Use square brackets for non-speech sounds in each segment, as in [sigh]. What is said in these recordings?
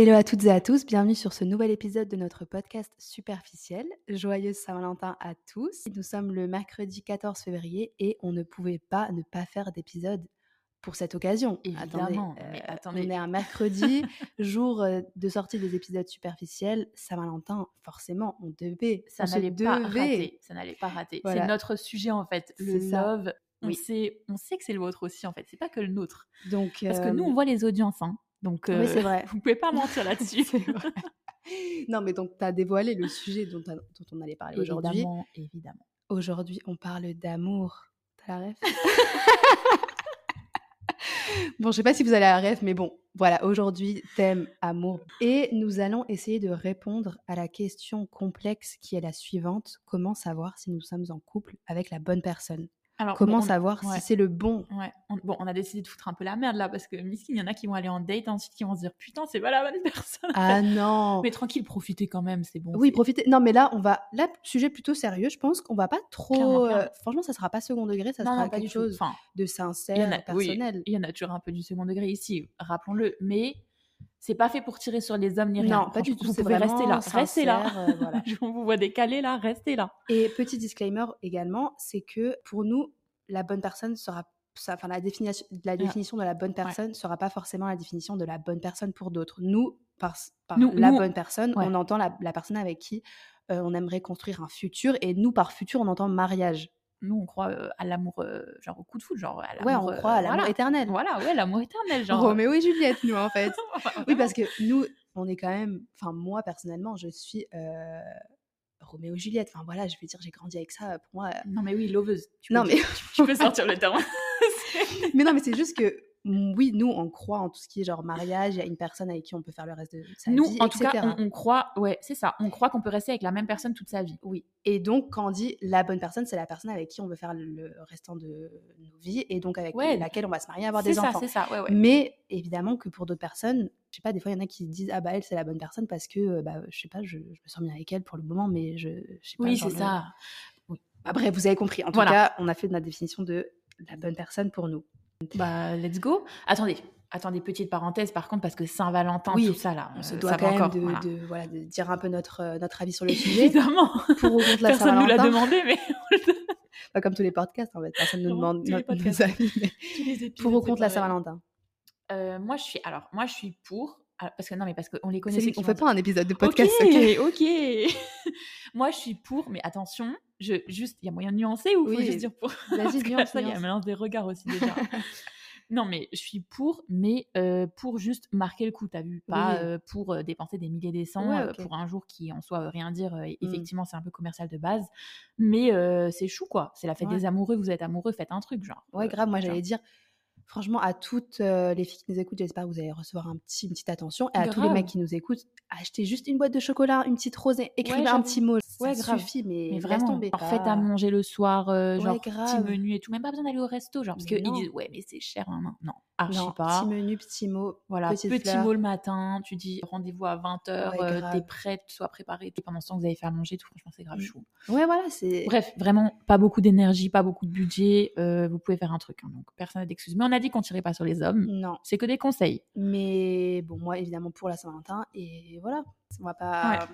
Hello à toutes et à tous, bienvenue sur ce nouvel épisode de notre podcast Superficiel. Joyeuse Saint-Valentin à tous. Nous sommes le mercredi 14 février et on ne pouvait pas ne pas faire d'épisode pour cette occasion. Évidemment, Attendez, mais euh, attendez. On est un mercredi, [laughs] jour euh, de sortie des épisodes superficiels. Saint-Valentin, forcément, on devait. ça n'allait pas rater. Ça n'allait pas rater. Voilà. C'est notre sujet en fait. Le ça. love. On, Oui. sait, on sait que c'est le vôtre aussi en fait. C'est pas que le nôtre. Donc, Parce que euh, nous, on voit les audiences. Hein. Donc, Oui, euh, c'est vrai. [laughs] vous pouvez pas mentir là-dessus. [laughs] C'est vrai. Non, mais donc, tu as dévoilé le sujet dont, on allait parler aujourd'hui. Évidemment, évidemment. Aujourd'hui, on parle d'amour. T'as la ref? [laughs] Bon, je sais pas si vous avez la ref, mais bon, voilà, aujourd'hui, thème amour. Et nous allons essayer de répondre à la question complexe qui est la suivante. Comment savoir si nous sommes en couple avec la bonne personne? Alors, Comment on- savoir ouais. si c'est le bon Ouais, on, bon, on a décidé de foutre un peu la merde là parce que miskin, il y en a qui vont aller en date ensuite qui vont se dire putain, c'est pas la bonne personne. Ah non Mais tranquille, profitez quand même, c'est bon. Oui, profitez. Non, mais là, on va. Là, sujet plutôt sérieux. Je pense qu'on va pas trop. Clairement, euh. Franchement, ça sera pas second degré, ça Non, sera non, pas quelque du tout. chose Enfin, de il y en sincère, oui, personnel. il y en a toujours un peu du second degré ici, rappelons-le. Mais c'est pas fait pour tirer sur les hommes ni rien. Non, pas du tout. Vous c'est pouvez rester là, restez là. euh, [laughs] voilà. Je vous vois décaler là, restez là. Et petit disclaimer également, c'est que pour nous, la bonne personne sera. Enfin, la définition, la définition de la bonne personne sera pas forcément la définition de la bonne personne pour d'autres. Nous, par, par Nous- la nous- bonne personne, ouais. on entend la, la personne avec qui euh, on aimerait construire un futur. Et nous, par futur, on entend mariage. Nous, on croit à l'amour, genre au coup de foudre, genre à Ouais, on croit à l'amour voilà. éternel. Voilà, ouais, l'amour éternel, genre. Roméo et Juliette, nous, en fait. [laughs] Oui, parce que nous, on est quand même. Enfin, moi, personnellement, je suis euh, Roméo et Juliette. Enfin, voilà, je veux dire, j'ai grandi avec ça. Pour moi. Non, mais oui, loveuse. Tu Non, mais. tu peux [laughs] sortir le terme. [laughs] mais non, mais c'est juste que. Oui, nous, on croit en tout ce qui est genre mariage, il y a une personne avec qui on peut faire le reste de sa Nous, vie, en tout cas, on, on croit, ouais, c'est ça, on croit qu'on peut rester avec la même personne toute sa vie. Oui. Et donc, quand on dit la bonne personne, c'est la personne avec qui on veut faire le restant de nos vies et donc avec Ouais. laquelle on va se marier, avoir des ça, enfants. c'est ça, ouais, ouais. Mais évidemment que pour d'autres personnes, je sais pas, des fois il y en a qui se disent ah bah elle c'est la bonne personne parce que bah je sais pas, je, je me sens bien avec elle pour le moment, mais je, je sais pas. Oui, c'est ça. Bah, bref, vous avez compris. En tout Voilà. cas, on a fait notre définition de la bonne personne pour nous. Bah, let's go. Attendez, attendez, petite parenthèse par contre, parce que Saint-Valentin, Oui, tout ça là, On se doit quand même encore. de, voilà. de- voilà, de dire un peu notre, euh, notre avis sur le sujet. Évidemment, pour ou contre la personne nous l'a demandé, mais Pas comme tous les podcasts en fait, personne ne nous demande notre- nos avis. mais. Pour ou contre la. Saint-Valentin. Euh, Moi, je suis, alors, moi, je suis pour. ah, Parce que non, mais parce qu'on les connaît. On fait pas un épisode de podcast. Ok, ok ok. [laughs] moi, je suis pour, mais attention, je juste, il y a moyen de nuancer ou faut Oui, juste dire pour. Vas-y, [laughs] nuance, il y a un mélange des regards aussi [laughs] déjà. non, mais je suis pour, mais euh, pour juste marquer le coup, t'as vu? Pas Oui. euh, pour euh, dépenser des milliers des cents Ouais, pour un jour qui en soit euh, rien dire. euh, et Mm. Effectivement, c'est un peu commercial de base, mais c'est chou quoi. C'est la fête Ouais. des amoureux, vous êtes amoureux, faites un truc, genre. Ouais, grave. Moi, j'allais dire, franchement, à toutes euh, les filles qui nous écoutent, j'espère que vous allez recevoir un petit, une petite attention. Et à tous les mecs qui nous écoutent, achetez juste une boîte de chocolat, une petite rosée, écrivez un petit mot. Ouais, ça grave. suffit, mais, vraiment, tomber. en fait, pas- à manger le soir, euh, Ouais, genre petit menu et tout, même pas besoin d'aller au resto, genre, parce qu'ils disent, ouais, mais c'est cher, non, non, non, archi Non, pas. petit menu, petit mot. Voilà, petit mot le matin, tu dis rendez-vous à 20h, Ouais, t'es grave. prête, tu sois préparée, tout. pendant ce temps que vous avez fait à manger, tout, franchement, c'est grave Mm. chou. Ouais, voilà, c'est. Bref, vraiment, pas beaucoup d'énergie, pas beaucoup de budget, euh, vous pouvez faire un truc, hein, donc personne n'a d'excuses. Mais on a dit qu'on tirait pas sur les hommes, Non. c'est que des conseils. Mais bon, moi, évidemment, pour la Saint-Valentin. Et voilà. On va pas.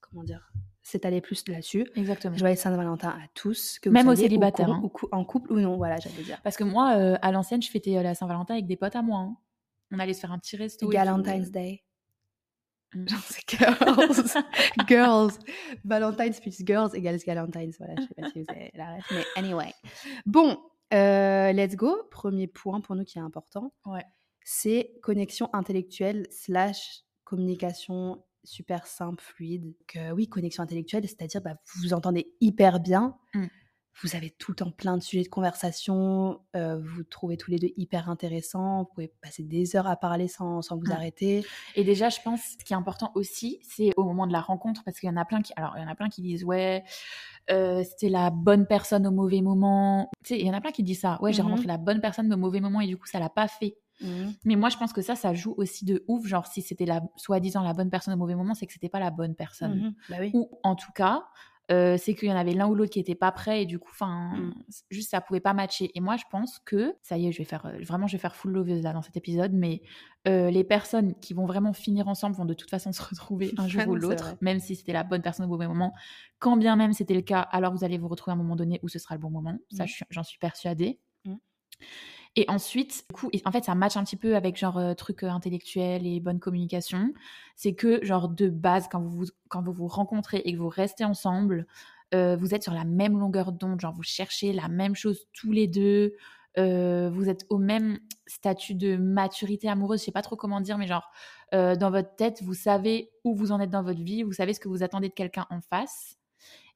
Comment dire S'étaler plus là-dessus. Exactement. Joyeux Saint-Valentin à tous. Que vous Même aux célibataires, hein. en couple ou non, voilà, j'allais dire. Parce que moi, euh, à l'ancienne, je fêtais euh, la Saint-Valentin avec des potes à moi. hein. On allait se faire un petit resto. Valentine's Day. Mm. [laughs] Genre, c'est girls. [laughs] girls. Valentine's plus girls égale Galentine's. Voilà, je sais pas si vous avez la ref, mais anyway. Bon, euh, let's go. Premier point pour nous qui est important. Ouais. C'est connexion intellectuelle slash communication super simple, fluide. Euh, oui, connexion intellectuelle, c'est-à-dire bah, vous vous entendez hyper bien. Mm. Vous avez tout le temps plein de sujets de conversation. euh, vous trouvez tous les deux hyper intéressants. Vous pouvez passer des heures à parler sans, sans vous arrêter. Et déjà, je pense, ce qui est important aussi, c'est au moment de la rencontre, parce qu'il y en a plein qui, alors il y en a plein qui disent ouais, euh, c'était la bonne personne au mauvais moment. Tu sais, il y en a plein qui disent ça. Ouais, j'ai Mhm. rencontré la bonne personne au mauvais moment et du coup ça l'a pas fait. Mais moi, je pense que ça, ça joue aussi de ouf. Genre, si c'était la soi-disant la bonne personne au mauvais moment, c'est que c'était pas la bonne personne. Mhm. Bah oui. Ou en tout cas, euh, c'est qu'il y en avait l'un ou l'autre qui était pas prêt et du coup, enfin, Mm. juste ça pouvait pas matcher. Et moi, je pense que ça y est, je vais faire euh, vraiment, je vais faire full loveuse là dans cet épisode, mais euh, les personnes qui vont vraiment finir ensemble vont de toute façon [laughs] se retrouver un jour Ah [laughs] ou l'autre, même si c'était la bonne personne au mauvais moment. Quand bien même c'était le cas, alors vous allez vous retrouver à un moment donné où ce sera le bon moment. Ça, Mm. j'en suis persuadée. Mm. Et ensuite, du coup, en fait, ça match un petit peu avec genre euh, truc euh, intellectuel et bonne communication. C'est que genre de base, quand vous vous, quand vous vous rencontrez et que vous restez ensemble, euh, vous êtes sur la même longueur d'onde, genre vous cherchez la même chose tous les deux, vous êtes au même statut de maturité amoureuse, je sais pas trop comment dire, mais genre dans votre tête, vous savez où vous en êtes dans votre vie, vous savez ce que vous attendez de quelqu'un en face,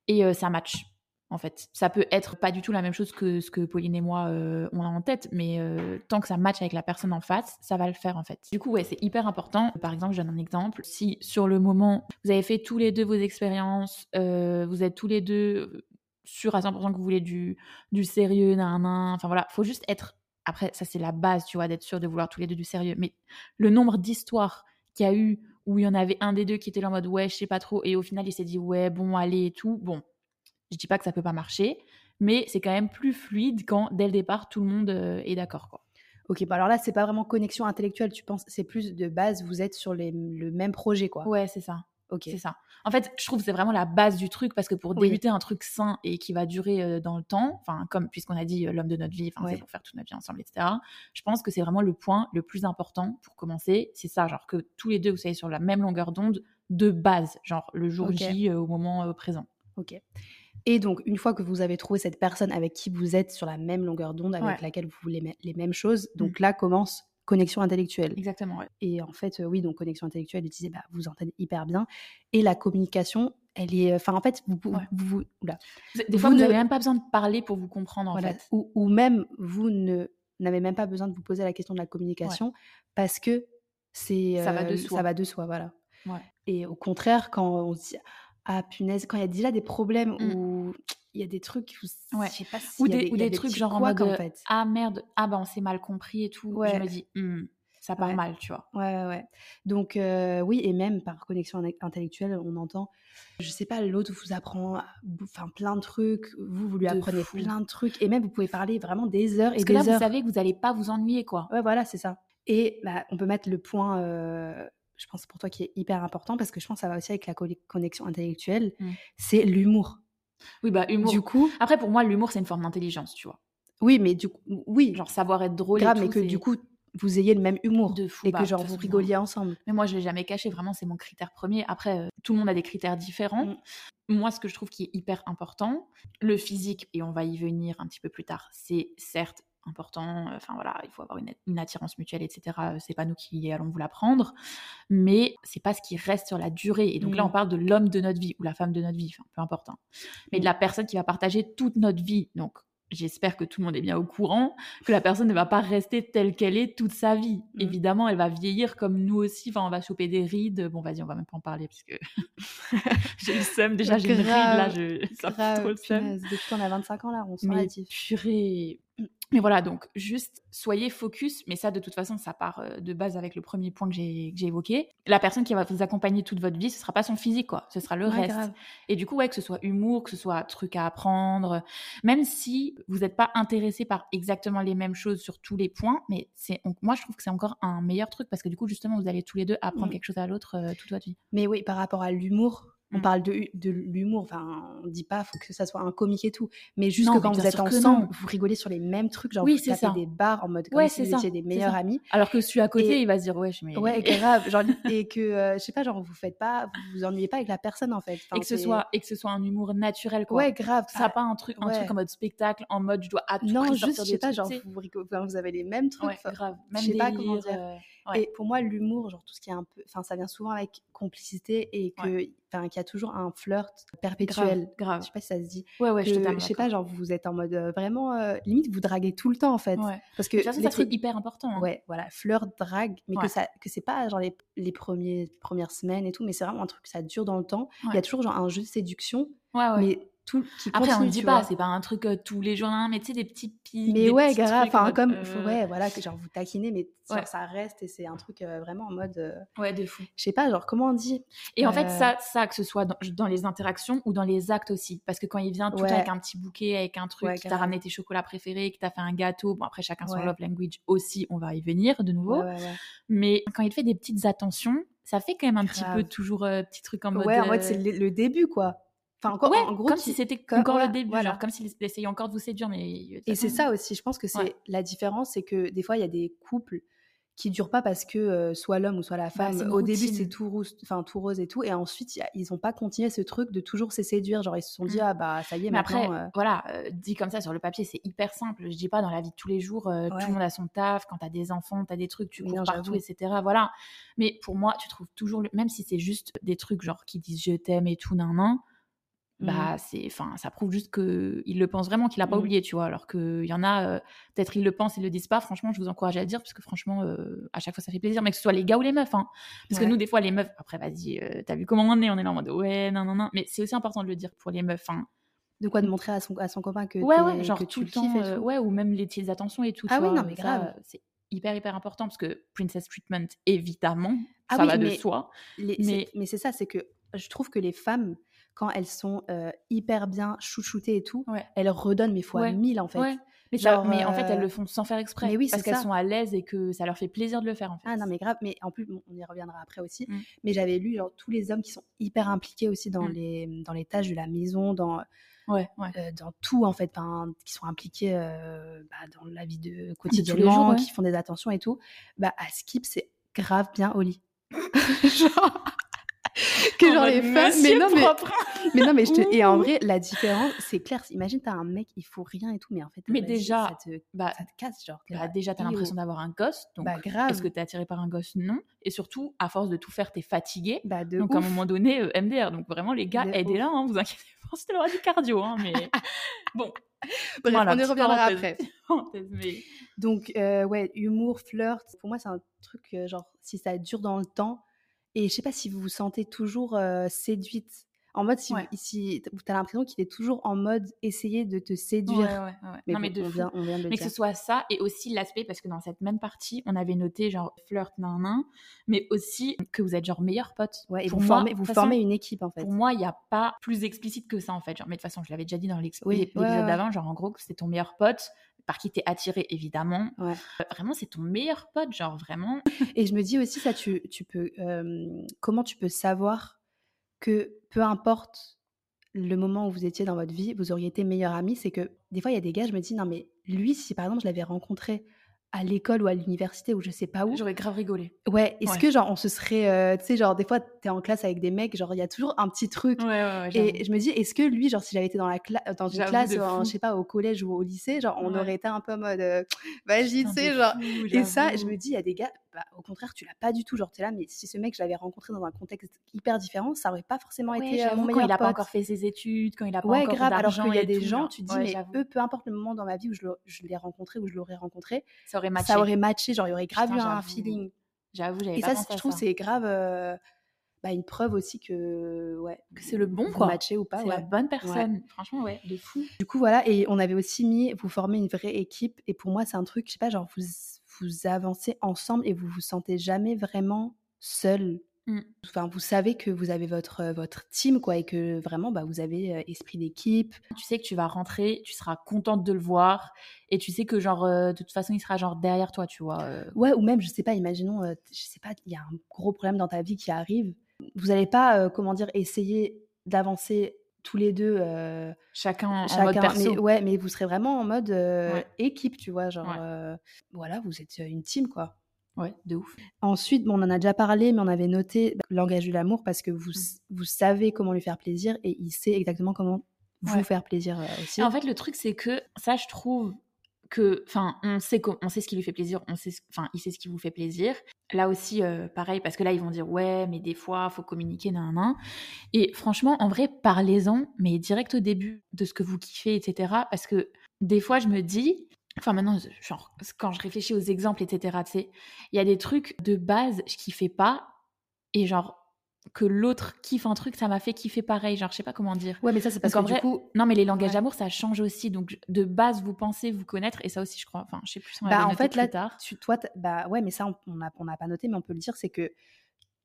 et ça match. En fait, ça peut être pas du tout la même chose que ce que Pauline et moi euh, on a en tête, mais euh, tant que ça match avec la personne en face, ça va le faire en fait. Du coup, ouais, c'est hyper important. Par exemple, je donne un exemple. Si sur le moment vous avez fait tous les deux vos expériences, euh, vous êtes tous les deux sûrs à 100% que vous voulez du, sérieux, nan, nan, enfin voilà, faut juste être. Après, ça c'est la base, tu vois, d'être sûr de vouloir tous les deux du sérieux. Mais le nombre d'histoires qu'il y a eu où il y en avait un des deux qui était là en mode ouais, je sais pas trop, et au final il s'est dit ouais, bon, allez et tout. Bon, je dis pas que ça peut pas marcher, mais c'est quand même plus fluide quand dès le départ tout le monde euh, est d'accord, quoi. Ok, bah alors là, c'est pas vraiment connexion intellectuelle, tu penses, c'est plus de base, vous êtes sur les- le même projet, quoi. Ouais, c'est ça. Ok. C'est ça. En fait, je trouve que c'est vraiment la base du truc parce que pour Oui. débuter un truc sain et qui va durer euh, dans le temps, enfin comme puisqu'on a dit euh, l'homme de notre vie, Ouais. c'est pour faire toute notre vie ensemble, etc. Je pense que c'est vraiment le point le plus important pour commencer. C'est ça, genre que tous les deux vous soyez sur la même longueur d'onde de base, genre le jour Ok. J euh, au moment euh, présent. Ok. Et donc, une fois que vous avez trouvé cette personne avec qui vous êtes sur la même longueur d'onde, avec Ouais. laquelle vous voulez les mêmes choses, donc là commence connexion intellectuelle. Exactement. Ouais. Et en fait, euh, oui, donc connexion intellectuelle, utilisez, bah, vous entendez hyper bien. Et la communication, elle est. Enfin, en fait, vous. vous- Ouais. vous- oula. Des fois, Vous ne- n'avez même pas besoin de parler pour vous comprendre en Voilà. fait. Ou, ou même, vous ne n'avez même pas besoin de vous poser la question de la communication parce que c'est. Ça va de euh, soi. Ça va de soi, voilà. Ouais. Et au contraire, quand on se dit. Ah punaise, quand il y a déjà des problèmes Mm. où il y a des trucs, où, Ouais. je sais pas si Ou il y a des, ou il y a des trucs genre en mode en fait. ah merde, ah bah on s'est mal compris et tout. Ouais. Je me dis Hmm, ça part Ouais. mal, tu vois. Ouais, ouais, ouais. Donc, euh, oui, et même par connexion intellectuelle, on entend, je sais pas, l'autre vous apprend enfin, plein de trucs, vous, vous lui De apprenez fou. plein de trucs, et même vous pouvez parler vraiment des heures Parce et que là, des vous heures. savez que vous n'allez pas vous ennuyer, quoi. Ouais, voilà, c'est ça. Et bah, on peut mettre le point, euh, je pense pour toi, qui est hyper important, parce que je pense que ça va aussi avec la co- connexion intellectuelle, Mm. c'est l'humour. Oui, bah humour. Du coup, Après, pour moi, l'humour, c'est une forme d'intelligence, tu vois. oui, mais du coup, oui, Genre savoir être drôle grave, et mais tout. que c'est- du coup, vous ayez le même humour. De fou, et bah, que genre vous rigoliez ensemble. Mais moi, je l'ai jamais caché. Vraiment, c'est mon critère premier. Après, euh, tout le monde a des critères différents. Mm. Moi, ce que je trouve qui est hyper important, le physique, et on va y venir un petit peu plus tard, c'est certes important. euh, Enfin voilà, il faut avoir une, une attirance mutuelle, etc. euh, C'est pas nous qui allons vous l'apprendre, mais c'est pas ce qui reste sur la durée. Et donc là, Mm. on parle de l'homme de notre vie ou la femme de notre vie, enfin peu importe. hein. Mais de Mm. la personne qui va partager toute notre vie. Donc J'espère que tout le monde est bien au courant que la personne ne va pas rester telle qu'elle est toute sa vie. Mm. Évidemment, elle va vieillir comme nous aussi. Enfin, on va choper des rides. Bon, vas-y, on va même pas en parler parce que [laughs] j'ai le seum. Déjà, j'ai une ride là. Je... [laughs] Ça Grave, trop le seum. Depuis qu'on a 25 ans là, on sent Mais purée. Mais voilà, donc juste soyez focus, mais ça de toute façon ça part euh, de base avec le premier point que j'ai évoqué. La personne qui va vous accompagner toute votre vie, ce sera pas son physique quoi, ce sera le Ouais, reste. grave. Et du coup ouais, que ce soit humour, que ce soit truc à apprendre, même si vous n'êtes pas intéressé par exactement les mêmes choses sur tous les points, mais c'est moi je trouve que c'est encore un meilleur truc parce que du coup justement vous allez tous les deux apprendre Mm. quelque chose à l'autre euh, toute votre vie. Mais oui, par rapport à l'humour, on Mm. parle de, de l'humour, enfin, on dit pas faut que ça soit un comique et tout, mais juste Non, que quand vous êtes ensemble, vous rigolez sur les mêmes trucs, genre Oui, vous tapez ça. des barres en mode comme Ouais, si vous étiez des meilleurs amis. Alors que celui à côté, Et- il va se dire ouais, je mais Ouais, grave, genre, [laughs] et que, euh, je sais pas, genre vous faites pas, vous vous ennuyez pas avec la personne en fait. Enfin, et que ce soit et que ce soit un humour naturel quoi. Ouais, grave. ça pas un truc un ouais. truc en mode spectacle en mode je dois à non, juste, je sais pas, genre vous, vous avez les mêmes trucs. ouais, grave je même sais pas comment dire. euh, ouais. Et pour moi, l'humour, genre tout ce qui est un peu, enfin, ça vient souvent avec complicité et que, enfin, qu'il y a toujours un flirt perpétuel. grave grave Je sais pas si ça se dit. ouais ouais je te je sais pas, genre vous êtes en mode euh, vraiment euh, limite vous draguez tout le temps en fait. ouais. Parce que ça c'est trucs, hyper important hein. ouais, voilà, flirt, drague, mais Ouais. que ça, que c'est pas genre les, les premiers, premières semaines et tout, mais c'est vraiment un truc ça dure dans le temps. Il y a toujours genre un jeu de séduction, ouais ouais mais tout, qui Après, on ne dit pas, c'est pas un truc euh, tous les jours, hein, mais tu sais, des petites piques. Mais des ouais, petits grave, enfin, comme, euh, ouais, voilà, que genre vous taquinez, mais genre, Ouais. ça reste et c'est un truc euh, vraiment en mode, Ouais, de fou. je sais pas, genre comment on dit Et en fait, ça, ça, que ce soit dans, dans les interactions ou dans les actes aussi. Parce que quand il vient tout Ouais. avec un petit bouquet, avec un truc, Ouais, qui t'a ramené tes chocolats préférés, qui t'a fait un gâteau, bon, après, chacun son love language aussi, on va y venir de nouveau. Mais quand il te fait des petites attentions, ça fait quand même un petit peu toujours petit truc en mode. Ouais, en mode, c'est le, le début, quoi. Enfin, encore, ouais, en gros, comme si c'était comme- encore ouais, le début, voilà. genre comme s'il essayait encore de vous séduire, mais. Et c'est ça aussi, je pense que c'est Ouais. la différence, c'est que des fois, il y a des couples qui durent pas parce que euh, soit l'homme ou soit la Bah, femme, au début, c'est tout rose, enfin, tout rose et tout, et ensuite, a- ils ont pas continué ce truc de toujours se séduire. Genre, ils se sont dit, Mm. ah bah, ça y est, Mais après, maintenant. euh, voilà, euh, dit comme ça sur le papier, c'est hyper simple. Je dis pas dans la vie de tous les jours, tout le monde a son taf, quand t'as des enfants, t'as des trucs, tu cours non, partout, etc. Voilà. Mais pour moi, tu trouves toujours, le... même si c'est juste des trucs genre qui disent je t'aime et tout, nan, nan. Bah c'est, enfin, ça prouve juste que il le pense vraiment, qu'il a pas oublié, tu vois? Alors qu'il y en a, euh, peut-être ils le pensent, ils le disent pas. Franchement, je vous encourage à le dire parce que franchement, euh, à chaque fois, ça fait plaisir, mais que ce soit les gars ou les meufs, hein. Parce Ouais. que nous, des fois, les meufs, après, vas-y, euh, t'as vu comment on est, on est là en mode ouais, non, non, non. Mais c'est aussi important de le dire pour les meufs, hein. de quoi? De montrer à son, à son copain que, Ouais, ouais, genre que tout le temps, kiffes et tout. ouais, ou même les petites attentions et tout. Ah tu oui, vois, non, mais ça, grave. C'est hyper, hyper important parce que Princess Treatment, évidemment, Ah ça oui, va de soi. Les- Mais- mais c'est ça, c'est que je trouve que les femmes, quand elles sont euh, hyper bien chouchoutées et tout, Ouais. elles redonnent mais fois Ouais. mille en fait. Ouais. Mais, ça- mais en fait, elles euh, le font sans faire exprès. mais oui, parce qu'elles sont à l'aise et que ça leur fait plaisir de le faire, en fait. Ah non, mais grave, mais en plus, bon, on y reviendra après aussi. Mm. Mais j'avais lu genre, tous les hommes qui sont hyper impliqués aussi dans, Mm. les, dans les tâches de la maison, dans, Ouais, ouais. euh, dans tout en fait, qui sont impliqués euh, bah, dans la vie de les quotidiennement, jours, ouais. qui font des attentions et tout. Bah, à Skip, c'est grave bien au lit. [laughs] [laughs] genre. [laughs] que En genre les femmes. Mais non, mais, propre. [laughs] mais non, mais je te. Et en vrai, la différence, c'est clair. Imagine, t'as un mec, il faut rien et tout, mais en fait, Mais déjà, ça te, Bah, ça te casse, genre. bah, déjà, t'as l'impression d'avoir un gosse. Donc, Bah, grave. est-ce que t'es attiré par un gosse? Non. Et surtout, à force de tout faire, t'es fatigué. Bah, de Donc, à un moment donné, euh, MDR. Donc, vraiment, les gars, De aidez-la, hein, vous inquiétez pas. [laughs] C'était leur du cardio, hein, mais bon. Bref, Voilà, on y reviendra après. Donc, euh, ouais, humour, flirt, pour moi, c'est un truc, euh, genre, si ça dure dans le temps, et je sais pas si vous vous sentez toujours euh, séduite. En mode, si, Ouais. si t'as l'impression qu'il est toujours en mode essayer de te séduire. Ouais, ouais, ouais. Mais, non, mais de on, fou. vient, on vient de le Mais que ce soit ça et aussi l'aspect, parce que dans cette même partie, on avait noté genre flirt, nan, nan, mais aussi que vous êtes genre meilleurs potes. Ouais, et Pour vous, moi, formez, vous formez une équipe, en fait. Pour moi, il n'y a pas plus explicite que ça en fait. Genre, mais de toute façon, je l'avais déjà dit dans Oui, l'épisode ouais. d'avant, genre en gros, que c'est ton meilleur pote, par qui t'es attiré évidemment. Ouais. Euh, Vraiment, c'est ton meilleur pote, genre vraiment. [laughs] Et je me dis aussi, ça, tu, tu peux. euh, comment tu peux savoir que peu importe le moment où vous étiez dans votre vie, vous auriez été meilleurs amis C'est que des fois, il y a des gars, je me dis, non, mais lui, si par exemple, je l'avais rencontré à l'école ou à l'université ou je sais pas où, J'aurais grave rigolé. ouais, est-ce Ouais. que genre on se serait. euh, tu sais, genre des fois, t'es en classe avec des mecs, genre il y a toujours un petit truc. Ouais, ouais. Et je me dis, est-ce que lui, genre, si j'avais été dans, la cla- dans une classe, je sais pas, au collège ou au lycée, genre, on aurait été un peu en mode, euh, vas-y, tu sais, genre. fou, Et ça, je me dis, il y a des gars, bah, au contraire, tu l'as pas du tout. Genre, t'es là, mais si ce mec, je l'avais rencontré dans un contexte hyper différent, ça aurait pas forcément Ouais, été euh, mon quand il a pas encore fait ses études, quand il a pas Ouais, encore grave. Alors qu'il y a des tout, gens, tu te dis, ouais, mais eux, peu importe le moment dans ma vie où je, l'ai rencontré, où je l'aurais rencontré, ça aurait matché. ça aurait matché. Genre, il y aurait grave Putain, eu un feeling. J'avoue, j'avais Et pas ça, pensé je trouve, c'est grave euh, bah, une preuve aussi que, ouais, Que c'est le bon, quoi. matchez ou pas. C'est ouais. la bonne personne. Franchement, ouais, de fou. Du coup, voilà, et on avait aussi mis, vous formez une vraie équipe, et pour moi, c'est un truc, je sais pas, genre, vous, vous avancez ensemble et vous vous sentez jamais vraiment seul. Mm. Enfin, vous savez que vous avez votre, euh, votre team, quoi, et que vraiment, bah, vous avez euh, esprit d'équipe. Tu sais que tu vas rentrer, tu seras contente de le voir, et tu sais que genre euh, de toute façon il sera genre derrière toi, tu vois. euh. Ouais, ou même, je sais pas, imaginons, euh, je sais pas, il y a un gros problème dans ta vie qui arrive. Vous n'allez pas, comment dire, essayer d'avancer tous les deux, euh, Chacun, en chacun, mode perso. mais, ouais, mais vous serez vraiment en mode euh, Ouais. équipe, tu vois, genre, Ouais. euh, voilà, vous êtes une team, quoi. Ouais, de ouf. Ensuite, bon, on en a déjà parlé, mais on avait noté bah, langage de l'amour parce que vous, Mmh. vous savez comment lui faire plaisir et il sait exactement comment vous Ouais. faire plaisir aussi. En fait, le truc, c'est que ça, je trouve que, enfin, on sait on sait ce qui lui fait plaisir, on sait, enfin, il sait ce qui vous fait plaisir. Là aussi, euh, pareil, parce que là, ils vont dire ouais, mais des fois, faut communiquer, nan, nan. Et franchement, en vrai, parlez-en, mais direct au début de ce que vous kiffez, etc. Parce que des fois, je me dis, enfin, maintenant, genre, quand je réfléchis aux exemples, etc. Tu sais, il y a des trucs de base, je kiffais pas, et genre que l'autre kiffe un truc, ça m'a fait kiffer pareil. Genre, je sais pas comment dire. Ouais, mais ça, c'est parce qu'en que du coup. Non, mais les langages Ouais. d'amour, ça change aussi. Donc, de base, vous pensez vous connaître, et ça aussi, je crois. Enfin, je sais plus si on Bah, en fait, là, tard. tu, toi, bah ouais, mais ça, on n'a on n'a pas noté, mais on peut le dire, c'est que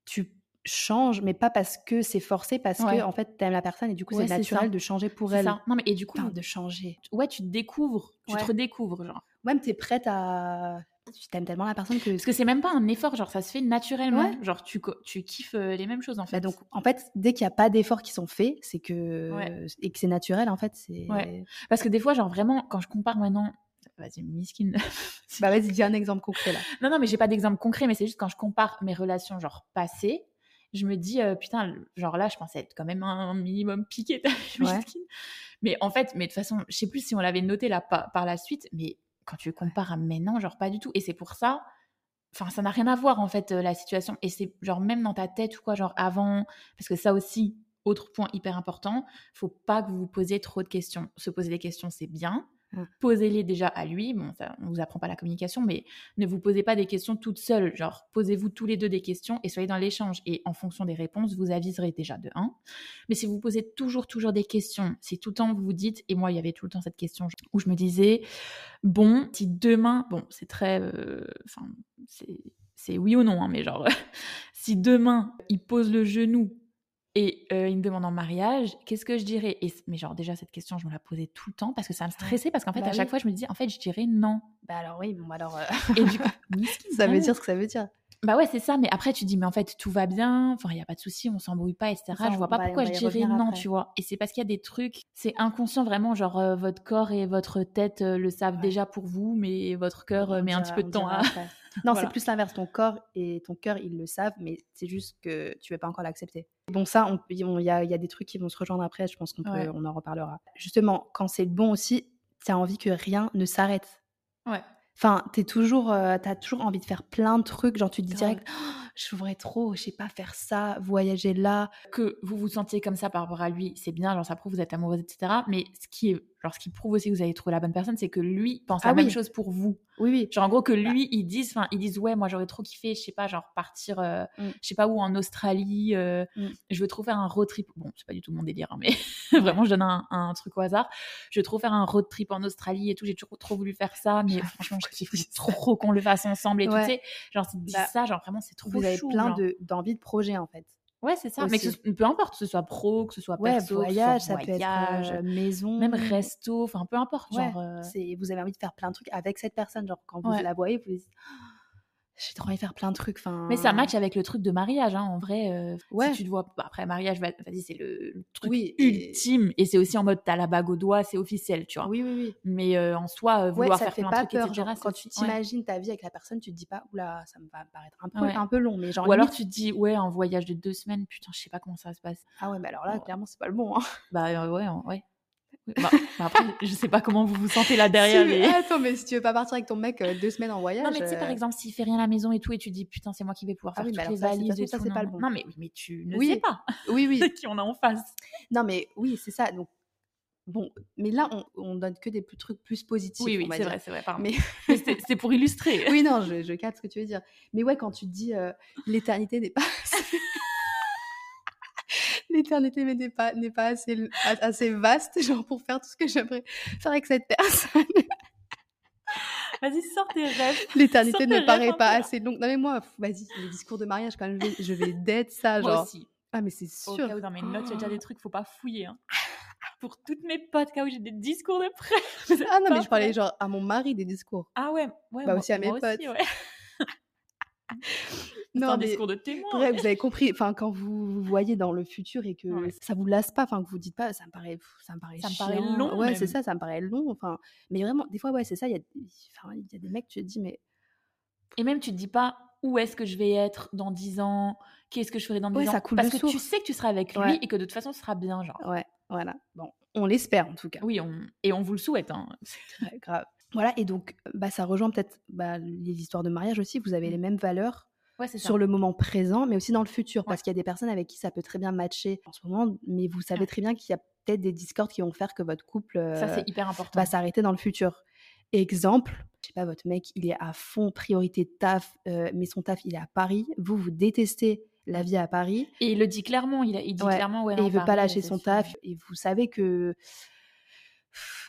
tu changes, mais pas parce que c'est forcé, parce Ouais. que, en fait, t'aimes la personne et du coup, Ouais, c'est naturel ça. de changer pour elle. ça. Non, mais et du coup, Enfin, de changer. ouais, tu te découvres, tu Ouais. te redécouvres, genre. Même, t'es prête à. Tu t'aimes tellement la personne que. Parce que c'est même pas un effort, genre, ça se fait naturellement. Ouais. Genre, tu, kiffes euh, les mêmes choses, en fait. Bah donc, en fait, dès qu'il n'y a pas d'efforts qui sont faits, c'est que. Ouais. Et que c'est naturel, en fait, c'est. Ouais. Parce que des fois, genre, vraiment, quand je compare maintenant. Vas-y, miskin. [laughs] Bah, vas-y, dis un exemple concret, là. Non, non, mais j'ai pas d'exemple concret, mais c'est juste quand je compare mes relations, genre passées, je me dis, euh, putain, genre là, je pensais être quand même un minimum piqué, [laughs] Ouais. Mais en fait, mais de toute façon, je sais plus si on l'avait noté là par, par la suite, mais quand tu compares à maintenant, genre pas du tout. Et c'est pour ça, enfin, ça n'a rien à voir en fait, euh, la situation. Et c'est genre même dans ta tête ou quoi, genre avant, parce que ça aussi, autre point hyper important, faut pas que vous vous posiez trop de questions. Se poser des questions, c'est bien. Mm. Posez-les déjà à lui. Bon, ça, on vous apprend pas la communication, mais ne vous posez pas des questions toutes seules. Genre, posez-vous tous les deux des questions et soyez dans l'échange. Et en fonction des réponses, vous aviserez déjà de 1. Mais si vous posez toujours, toujours des questions, si tout le temps vous vous dites, et moi, il y avait tout le temps cette question où je me disais, bon, si demain, bon, c'est très, euh, enfin, c'est, c'est oui ou non, hein, mais genre, [laughs] si demain, il pose le genou et euh, il me demande en mariage, qu'est-ce que je dirais? Et, Mais genre, déjà, cette question, je me la posais tout le temps parce que ça me stressait, parce qu'en fait, Bah à chaque oui. fois, je me disais, en fait, je dirais non. Bah, alors, oui, bon, alors. euh, Et du coup, [laughs] ça veut dire ce que ça veut dire. Bah ouais, c'est ça, mais après, tu dis, mais en fait, tout va bien, enfin, il n'y a pas de souci, on s'embrouille pas, etc. Ça, je vois pas pourquoi je y dirais non, après. tu vois. Et c'est parce qu'il y a des trucs, c'est inconscient vraiment, genre, euh, votre corps et votre tête le savent Ouais. déjà pour vous, mais votre cœur met un petit peu de temps à. [laughs] Non, Voilà. c'est plus l'inverse. Ton corps et ton cœur, ils le savent, mais c'est juste que tu veux pas encore l'accepter. Bon, ça, il on- y, a, y a des trucs qui vont se rejoindre après. Je pense qu'on peut, Ouais. on en reparlera. Justement, quand c'est bon aussi, tu as envie que rien ne s'arrête. Ouais. Enfin, t'es toujours, euh, t'as toujours envie de faire plein de trucs. Genre, tu te dis direct, Oh, je voudrais trop, je sais pas, faire ça, voyager là. Que vous vous sentiez comme ça par rapport à lui, c'est bien, genre, ça prouve que vous êtes amoureuse, etc. Mais ce qui est, genre, ce qui prouve aussi que vous avez trouvé la bonne personne, c'est que lui pense Ah la même oui. chose pour vous. Oui, oui. Genre, en gros, que lui, ils disent, enfin, ils disent, ouais, moi, j'aurais trop kiffé, je sais pas, genre, partir, euh, Mm. je sais pas où, en Australie, euh, Mm. je veux trop faire un road trip. Bon, c'est pas du tout mon délire, hein, mais [laughs] vraiment, je donne un, un truc au hasard. Je veux trop faire un road trip en Australie et tout, j'ai toujours trop voulu faire ça, [laughs] mais franchement, je kiffe trop qu'on le fasse ensemble et tout, tu sais. Genre, tu dis Bah, ça, genre, vraiment, c'est trop Vous avez plein genre. de- d'envies de projets, en fait. Ouais, c'est ça. Mais que aussi. ce- peu importe, que ce soit pro, que ce soit Ouais, perso, voyage, ça peut voyage, être euh, maison. même resto, enfin, peu importe. Ouais, Genre, euh, c'est- vous avez envie de faire plein de trucs avec cette personne. Genre, quand vous la voyez, vous dites, j'ai trop envie de faire plein de trucs. Enfin, Mais ça match avec le truc de mariage, hein, en vrai. euh, Ouais. Si tu te vois, bah, après mariage, va- vas-y, c'est le, le truc Oui, et- ultime. Et c'est aussi en mode, t'as la bague au doigt, c'est officiel, tu vois. Oui, oui, oui. Mais euh, en soi, euh, Ouais, vouloir ça faire fait plein de trucs, peur. etc. genre, quand tu aussi- ouais. t'imagines ta vie avec la personne, tu te dis pas, oula, ça me va paraître un peu, Ouais. un peu long. Mais genre, Ou alors tu te dis, ouais, un voyage de deux semaines, putain, je sais pas comment ça va se passe. ah ouais, mais alors là, Ouais. clairement, c'est pas le bon. hein. Bah euh, ouais, ouais. Bah, bah, après, je sais pas comment vous vous sentez là derrière. Si, mais [laughs] Attends, mais si tu veux pas partir avec ton mec euh, deux semaines en voyage. Non, mais tu sais, par euh, exemple, s'il fait rien à la maison et tout, et tu dis, putain, c'est moi qui vais pouvoir Ah faire oui, toutes les ça, valises et ça, tout. c'est non, pas le bon. Non, mais tu ne Oui. sais pas [laughs] Oui, oui. qui on a en face. Non, mais oui, c'est ça. Donc, bon, mais là, on, on donne que des plus- trucs plus positifs. Oui, oui, c'est vrai, c'est vrai, pardon. Mais [laughs] Mais c'est pour illustrer. oui, non, je, je capte ce que tu veux dire. Mais ouais, quand tu te dis euh, l'éternité n'est pas. L'éternité n'est pas n'est pas assez assez vaste genre pour faire tout ce que j'aimerais faire avec cette personne. [laughs] Vas-y, sors tes rêves. L'éternité ne paraît pas assez longue. Non mais moi, vas-y, les discours de mariage quand même, je vais, je vais d'être ça Moi genre. aussi. Ah mais c'est Au sûr. cas où dans mes notes, il y a déjà des trucs, faut pas fouiller. hein. [laughs] Pour toutes mes potes, cas où j'ai des discours de prêt. [laughs] Ah non mais je parlais genre à mon mari des discours. Ah ouais, ouais. Bah, moi- aussi à mes moi potes. ouais. C'est Non un mais discours de témoin. Bref, vous avez compris. Enfin, quand vous voyez dans le futur et que Ouais. ça vous lasse pas, enfin que vous dites pas, ça me paraît, ça me paraît, Ça me paraît long, Ouais, c'est ça, ça me paraît long. Enfin, mais vraiment, des fois, ouais, c'est ça. Il y a, enfin, il y a des mecs, tu te dis, mais Et même, tu te dis pas où est-ce que je vais être dans 10 ans, qu'est-ce que je ferai dans 10 Ouais, ans. ça coule Parce que tu sais que tu seras avec lui et que de toute façon, ce sera bien, genre. ouais, voilà. Bon, on l'espère en tout cas. Oui, on... et on vous le souhaite. Hein. [laughs] Ouais, grave. Voilà, et donc, bah, ça rejoint peut-être bah, les histoires de mariage aussi. Vous avez Mm. les mêmes valeurs Ouais, c'est ça. sur le moment présent, mais aussi dans le futur, Ouais. parce qu'il y a des personnes avec qui ça peut très bien matcher en ce moment, mais vous savez très bien qu'il y a peut-être des discords qui vont faire que votre couple euh, hyper important. va s'arrêter dans le futur. Exemple, je sais pas, votre mec, il est à fond priorité taf, euh, mais son taf, il est à Paris. Vous, vous détestez la vie à Paris. Et il le dit clairement, il, a, il dit Ouais. clairement, ouais, et il veut pas lâcher son taf. Et vous savez que,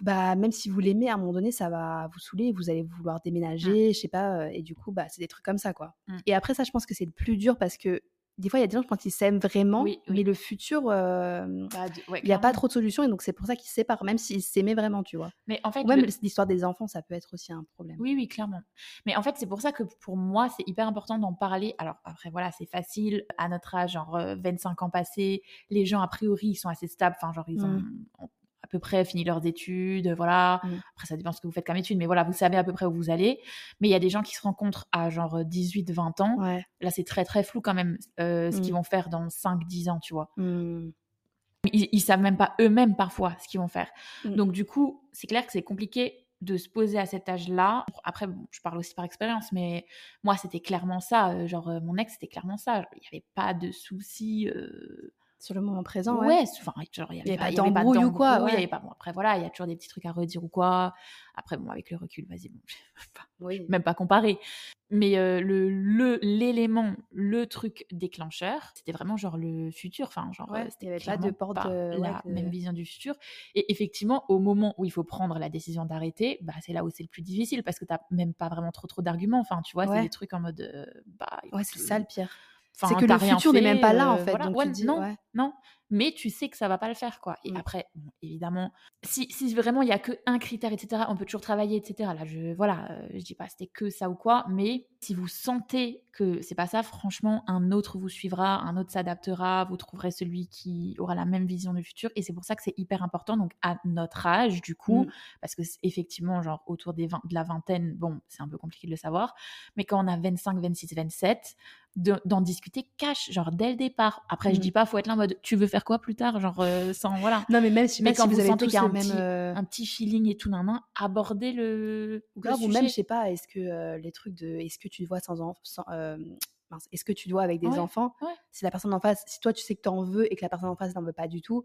bah, même si vous l'aimez, à un moment donné, ça va vous saouler. Vous allez vouloir déménager, je sais pas. Et du coup, bah, c'est des trucs comme ça, quoi. Mm. Et après, ça, je pense que c'est le plus dur parce que des fois, il y a des gens, je pense qu'ils s'aiment vraiment, Oui, oui. mais le futur, euh, Bah, de- ouais, il n'y a pas trop de solutions. Et donc, c'est pour ça qu'ils se séparent, même s'ils s'aimaient vraiment, tu vois. Mais en fait, Ou même le- l'histoire des enfants, ça peut être aussi un problème. Oui, oui, clairement. Mais en fait, c'est pour ça que pour moi, c'est hyper important d'en parler. Alors après, voilà, c'est facile. À notre âge, genre euh, 25 ans passés, les gens, a priori, ils sont assez stables. Enfin, genre, ils ont ont à peu près fini leurs études, voilà. Mm. Après, ça dépend ce que vous faites comme études, mais voilà, vous savez à peu près où vous allez. Mais il y a des gens qui se rencontrent à genre 18, 20 ans. Ouais. Là, c'est très, très flou quand même euh, ce qu'ils Mm. vont faire dans 5, 10 ans, tu vois. Mm. Ils, ils savent même pas eux-mêmes parfois ce qu'ils vont faire. Donc du coup, c'est clair que c'est compliqué de se poser à cet âge-là. Après, bon, je parle aussi par expérience, mais moi, c'était clairement ça. euh, genre, euh, mon ex, c'était clairement ça. Il n'y avait pas de soucis. euh, Sur le moment présent, ouais. Ouais, enfin, genre, il n'y y avait pas avait d'embrouille ou quoi, d'embrouille, il y ouais. avait pas, bon, après, voilà, il y a toujours des petits trucs à redire ou quoi. Après, bon, avec le recul, vas-y, bon, [laughs] Oui. même pas comparer. Mais euh, le l'élément, le, truc déclencheur, c'était vraiment genre le futur. Enfin, genre, Ouais, euh, il c'était y avait pas de porte, pas euh, ouais, la de- même vision du futur. Et effectivement, au moment où il faut prendre la décision d'arrêter, bah, c'est là où c'est le plus difficile parce que t'as même pas vraiment trop trop d'arguments. Enfin, tu vois, Ouais. c'est des trucs en mode, euh, bah, Ouais, c'est ça le pire. C'est que t'as le futur n'est même pas là, en euh, fait. voilà. Donc Ouais, tu dis, non, ouais. non, mais tu sais que ça va pas le faire, quoi. Et Mm. après, bon, évidemment, si, si vraiment il y a que un critère, etc., on peut toujours travailler, etc. Là, je, voilà, euh, je dis pas c'était que ça ou quoi, mais si vous sentez que c'est pas ça, franchement, un autre vous suivra, un autre s'adaptera, vous trouverez celui qui aura la même vision du futur. Et c'est pour ça que c'est hyper important. Donc, à notre âge, du coup, Mm. parce que effectivement, genre autour des 20 de la vingtaine, bon, c'est un peu compliqué de le savoir, mais quand on a 25, 26, 27, de- d'en discuter cash, genre dès le départ. Après, je Mm. dis pas, faut être là en mode, tu veux faire quoi plus tard, genre euh, sans voilà. Non, mais même si, Mais même quand si vous vous avez sentez qu'il y a le un même. petit- euh, Un petit feeling et tout, nan, nan, aborder le, ou le grave, ou sujet. même, je sais pas, est-ce que euh, les trucs de. Est-ce que tu te vois sans est-ce que tu te vois avec des Ouais, enfants ouais. Si la personne en face. Si toi, tu sais que tu en veux et que la personne en face n'en veut pas du tout,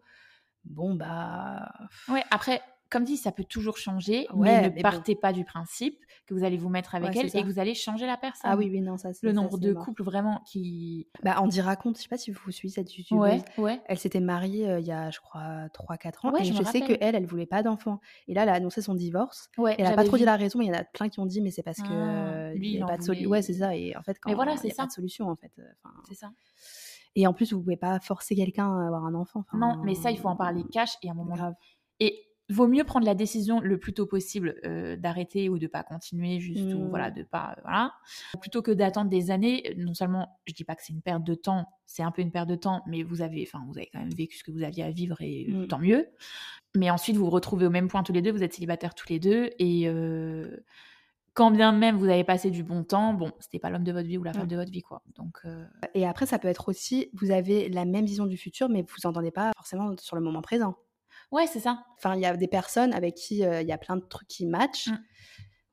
bon, bah. Ouais, après, comme dit, ça peut toujours changer, Ouais, mais ne mais bon. partez pas du principe que vous allez vous mettre avec Ouais, elle et ça. que vous allez changer la personne. Ah oui, oui, non, ça c'est. Le ça, nombre de couples vraiment qui. Bah, Andy raconte, je sais pas si vous suivez cette youtubeuse. Ouais, ouais. Elle s'était mariée euh, il y a, je crois, 3-4 ans. Ouais, et je sais qu'elle, elle voulait pas d'enfant. Et là, elle a annoncé son divorce. Ouais, Elle a pas trop dit la raison, mais il y en a plein qui ont dit, mais c'est parce que Ah, euh, lui, il y il avait en pas de solution. Ouais, c'est ça. Et en fait, quand Mais voilà, il c'est y a pas ça. de solution, en fait. euh, enfin, C'est ça. Et en plus, vous pouvez pas forcer quelqu'un à avoir un enfant. enfin, Non, mais ça, il faut en parler cash et à un moment. Grave. Et vaut mieux prendre la décision le plus tôt possible euh, d'arrêter ou de pas continuer, juste ou voilà, de pas euh, voilà, plutôt que d'attendre des années. Non seulement, je dis pas que c'est une perte de temps, c'est un peu une perte de temps, mais vous avez, enfin, vous avez quand même vécu ce que vous aviez à vivre et Mm. tant mieux. Mais ensuite, vous vous retrouvez au même point tous les deux, vous êtes célibataires tous les deux et euh, quand bien même vous avez passé du bon temps, bon, c'était pas l'homme de votre vie ou la femme Mm. de votre vie, quoi. Donc, euh, Et après, ça peut être aussi, vous avez la même vision du futur, mais vous entendez pas forcément sur le moment présent. Ouais, c'est ça. Enfin, il y a des personnes avec qui euh, il y a plein de trucs qui matchent. Mm.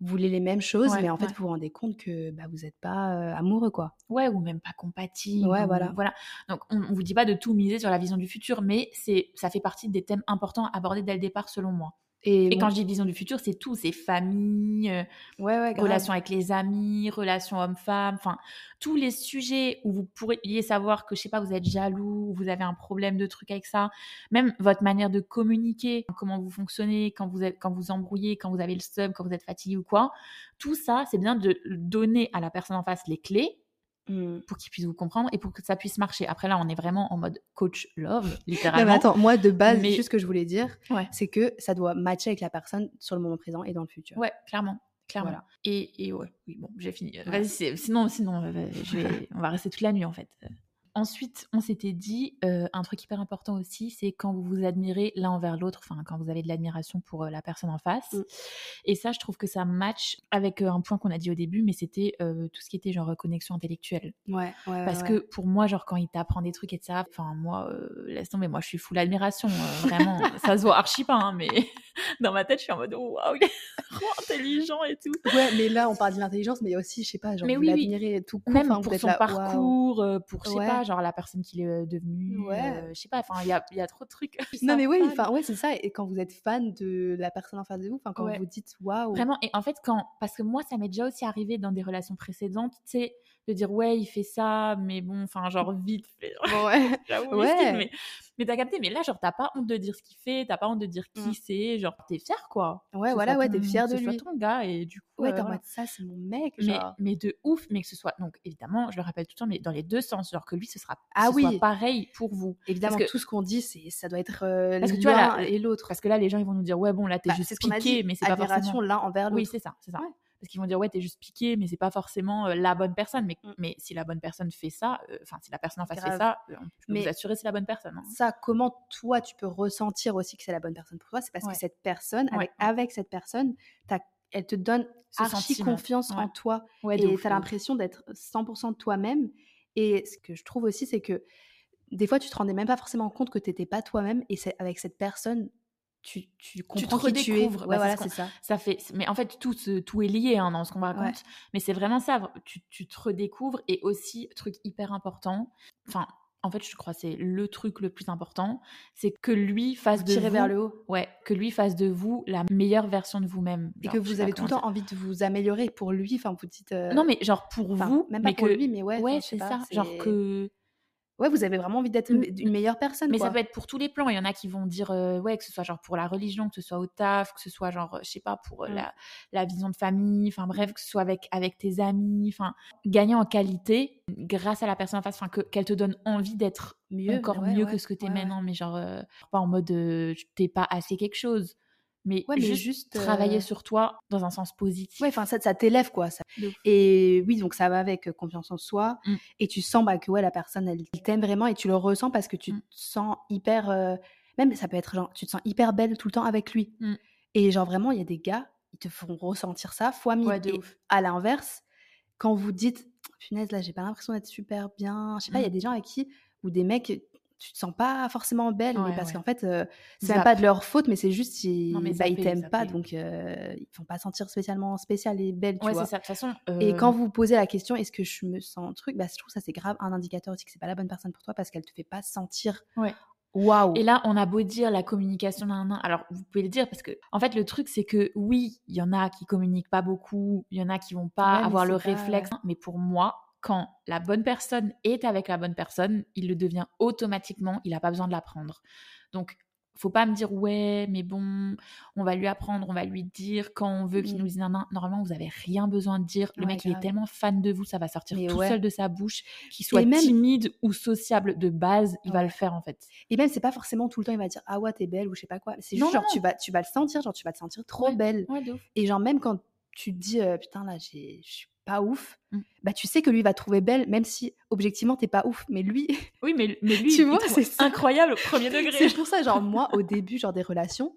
Vous voulez les mêmes choses, Ouais, mais en fait, ouais. vous vous rendez compte que bah, vous n'êtes pas euh, amoureux, quoi. Ouais, ou même pas compatible. Ouais, ou- voilà. voilà. Donc, on, on vous dit pas de tout miser sur la vision du futur, mais c'est, ça fait partie des thèmes importants à aborder dès le départ, selon moi. Et, Et bon, quand je dis vision du futur, c'est tout, c'est famille, euh, ouais, relations avec les amis, relations hommes-femmes, enfin, tous les sujets où vous pourriez savoir que, je sais pas, vous êtes jaloux, ou vous avez un problème de truc avec ça, même votre manière de communiquer, comment vous fonctionnez, quand vous êtes, quand vous embrouillez, quand vous avez le seum, quand vous êtes fatigué ou quoi, tout ça, c'est bien de donner à la personne en face les clés Mm. pour qu'ils puissent vous comprendre et pour que ça puisse marcher. Après là, on est vraiment en mode coach love, Non, littéralement. mais attends, moi, de base, Mais- juste ce que je voulais dire, Ouais. c'est que ça doit matcher avec la personne sur le moment présent et dans le futur. Ouais, clairement. Clairement. Voilà. Et, et ouais, oui, bon, j'ai fini. Vas-y, sinon, sinon euh, je vais- [laughs] on va rester toute la nuit en fait. Ensuite, on s'était dit euh, un truc hyper important aussi, c'est quand vous vous admirez l'un envers l'autre, enfin quand vous avez de l'admiration pour euh, la personne en face. Mm. Et ça, je trouve que ça match avec euh, un point qu'on a dit au début, mais c'était tout ce qui était genre connexion intellectuelle. Ouais, ouais. Parce ouais. que pour moi, genre quand il t'apprend des trucs et ça, enfin moi, laisse tomber, moi je suis full admiration, vraiment, [laughs] ça se voit archi pas, hein, mais [laughs] dans ma tête, je suis en mode waouh, il est [laughs] trop intelligent et tout. Ouais, mais là, on parle d'intelligence, mais il y a aussi, je sais pas, genre, Mais oui, oui. tout court. Même pour son là, parcours, euh, pour, je sais Ouais. pas, genre la personne qu'il est euh, devenu. Ouais. euh, je sais pas, enfin, il y a, y a trop de trucs. Non, mais oui, enfin, ouais, c'est ça. Et quand vous êtes fan de la personne en face de vous, enfin, quand Ouais. vous dites waouh. Vraiment, et en fait, quand. Parce que moi, ça m'est déjà aussi arrivé dans des relations précédentes, tu sais, de dire ouais, il fait ça, mais bon, enfin, genre vite fait. Bon, ouais. [laughs] J'avoue, Ouais. miskin, mais, mais t'as capté, mais là, genre, t'as pas honte de dire ce qu'il fait, t'as pas honte de dire qui Mm. c'est, genre, t'es fier, quoi. Ouais, voilà, ouais, t'es fier de que ce soit lui. ton gars, et du coup. Ouais, euh, voilà. mode ça, c'est mon mec. mais, Genre. mais de ouf, mais que ce soit, donc évidemment, je le rappelle tout le temps, mais dans les deux sens, genre que lui, ce sera Ah ce soit oui. pareil pour vous. Évidemment, que- tout ce qu'on dit, c'est ça doit être euh, Parce que tu vois, là, et l'autre. Parce que là, les gens, ils vont nous dire, ouais, bon, là, t'es Bah, juste piqué, mais c'est pas forcément. l'un envers Oui, l'autre. c'est ça, c'est ça. Ouais. Parce qu'ils vont dire, ouais, t'es juste piqué, mais c'est pas forcément euh, la bonne personne. Mais, Mm. mais si la bonne personne fait ça, euh, enfin, si la personne en face fait ça, euh, je peux Mais- vous assurer, c'est la bonne personne. hein. ça, comment toi tu peux ressentir aussi que c'est la bonne personne pour toi, c'est parce Ouais. que cette personne, Ouais. avec, avec cette personne, elle te donne Ce archi sentiment. confiance en toi et t'as l'impression d'être 100% de toi-même. Et ce que je trouve aussi, c'est que des fois, tu te rendais même pas forcément compte que t'étais pas toi-même et c'est avec cette personne, tu, tu comprends qui tu es. redécouvres. Ouais, Bah, c'est voilà, ce c'est ça. Ça fait, mais en fait, tout, tout est lié hein, dans ce qu'on raconte. Ouais. Mais c'est vraiment ça. Tu, tu te redécouvres et aussi, truc hyper important, enfin, en fait, je crois que c'est le truc le plus important, c'est que lui fasse de Tirer vous, vers le haut. ouais, que lui fasse de vous la meilleure version de vous-même. Et que vous avez tout le temps envie de vous améliorer pour lui. Enfin, vous dites. euh. Non, mais genre pour enfin, vous, même pas mais pour que, lui, mais ouais. ouais, c'est ça. Genre que Ouais, vous avez vraiment envie d'être une meilleure personne. Mais quoi. ça peut être pour tous les plans. Il y en a qui vont dire, euh, ouais, que ce soit genre pour la religion, que ce soit au taf, que ce soit genre, je sais pas, pour euh, Mm. la, la vision de famille, enfin bref, que ce soit avec, avec tes amis, enfin, gagner en qualité grâce à la personne en face, enfin, que, qu'elle te donne envie d'être mieux, encore ouais, mieux ouais, que ce que t'es ouais, maintenant, mais genre, euh, pas en mode, t'es pas assez quelque chose. Mais, Ouais, mais juste, juste, travailler euh, sur toi dans un sens positif. Ouais, enfin, ça, ça t'élève, quoi. Ça. Et oui, donc ça va avec euh, confiance en soi. Mm. Et tu sens bah, que ouais, la personne, elle, elle t'aime vraiment et tu le ressens parce que tu Mm. te sens hyper. euh, Même, ça peut être genre, tu te sens hyper belle tout le temps avec lui. Mm. Et genre, vraiment, il y a des gars, ils te font ressentir ça fois mille. Ouais, et à l'inverse, quand vous dites, punaise, là, j'ai pas l'impression d'être super bien. Je sais pas, il y a des gens avec qui, ou des mecs, tu te sens pas forcément belle, Ouais, parce ouais. qu'en fait, euh, c'est même pas de leur faute, mais c'est juste ils, Non, mais bah, ils t'aiment pas, donc euh, ils font pas sentir spécialement spécial et belle, tu Ouais, vois. ça. De toute façon. Et quand vous vous posez la question, est-ce que je me sens truc, bah, je trouve ça c'est grave un indicateur aussi que c'est pas la bonne personne pour toi parce qu'elle te fait pas sentir Ouais. waouh. Et là, on a beau dire la communication, nan, nan, alors vous pouvez le dire parce que, en fait, le truc, c'est que oui, il y en a qui communiquent pas beaucoup, il y en a qui vont pas avoir le pas- réflexe. Mais pour moi, quand la bonne personne est avec la bonne personne, il le devient automatiquement, il n'a pas besoin de l'apprendre. Donc, faut pas me dire ouais, mais bon, on va lui apprendre, on va lui dire quand on veut qu'il Mm. nous dise nan, nan. Normalement, vous avez rien besoin de dire. Le Ouais, mec, il est tellement fan de vous, ça va sortir Mais tout ouais. seul de sa bouche. Qu'il soit même- timide ou sociable de base, il va le faire en fait. Et même c'est pas forcément tout le temps il va dire ah ouais t'es belle ou je sais pas quoi. C'est Non, juste genre non. tu vas tu vas le sentir, genre tu vas te sentir trop belle. Et genre même quand tu te dis euh, putain là j'ai je suis pas ouf, Mm. bah tu sais que lui va trouver belle même si objectivement t'es pas ouf, mais lui [laughs] Oui, mais, mais lui, [laughs] Tu vois, c'est incroyable au premier degré. C'est pour ça, genre, moi, au début, genre, des relations,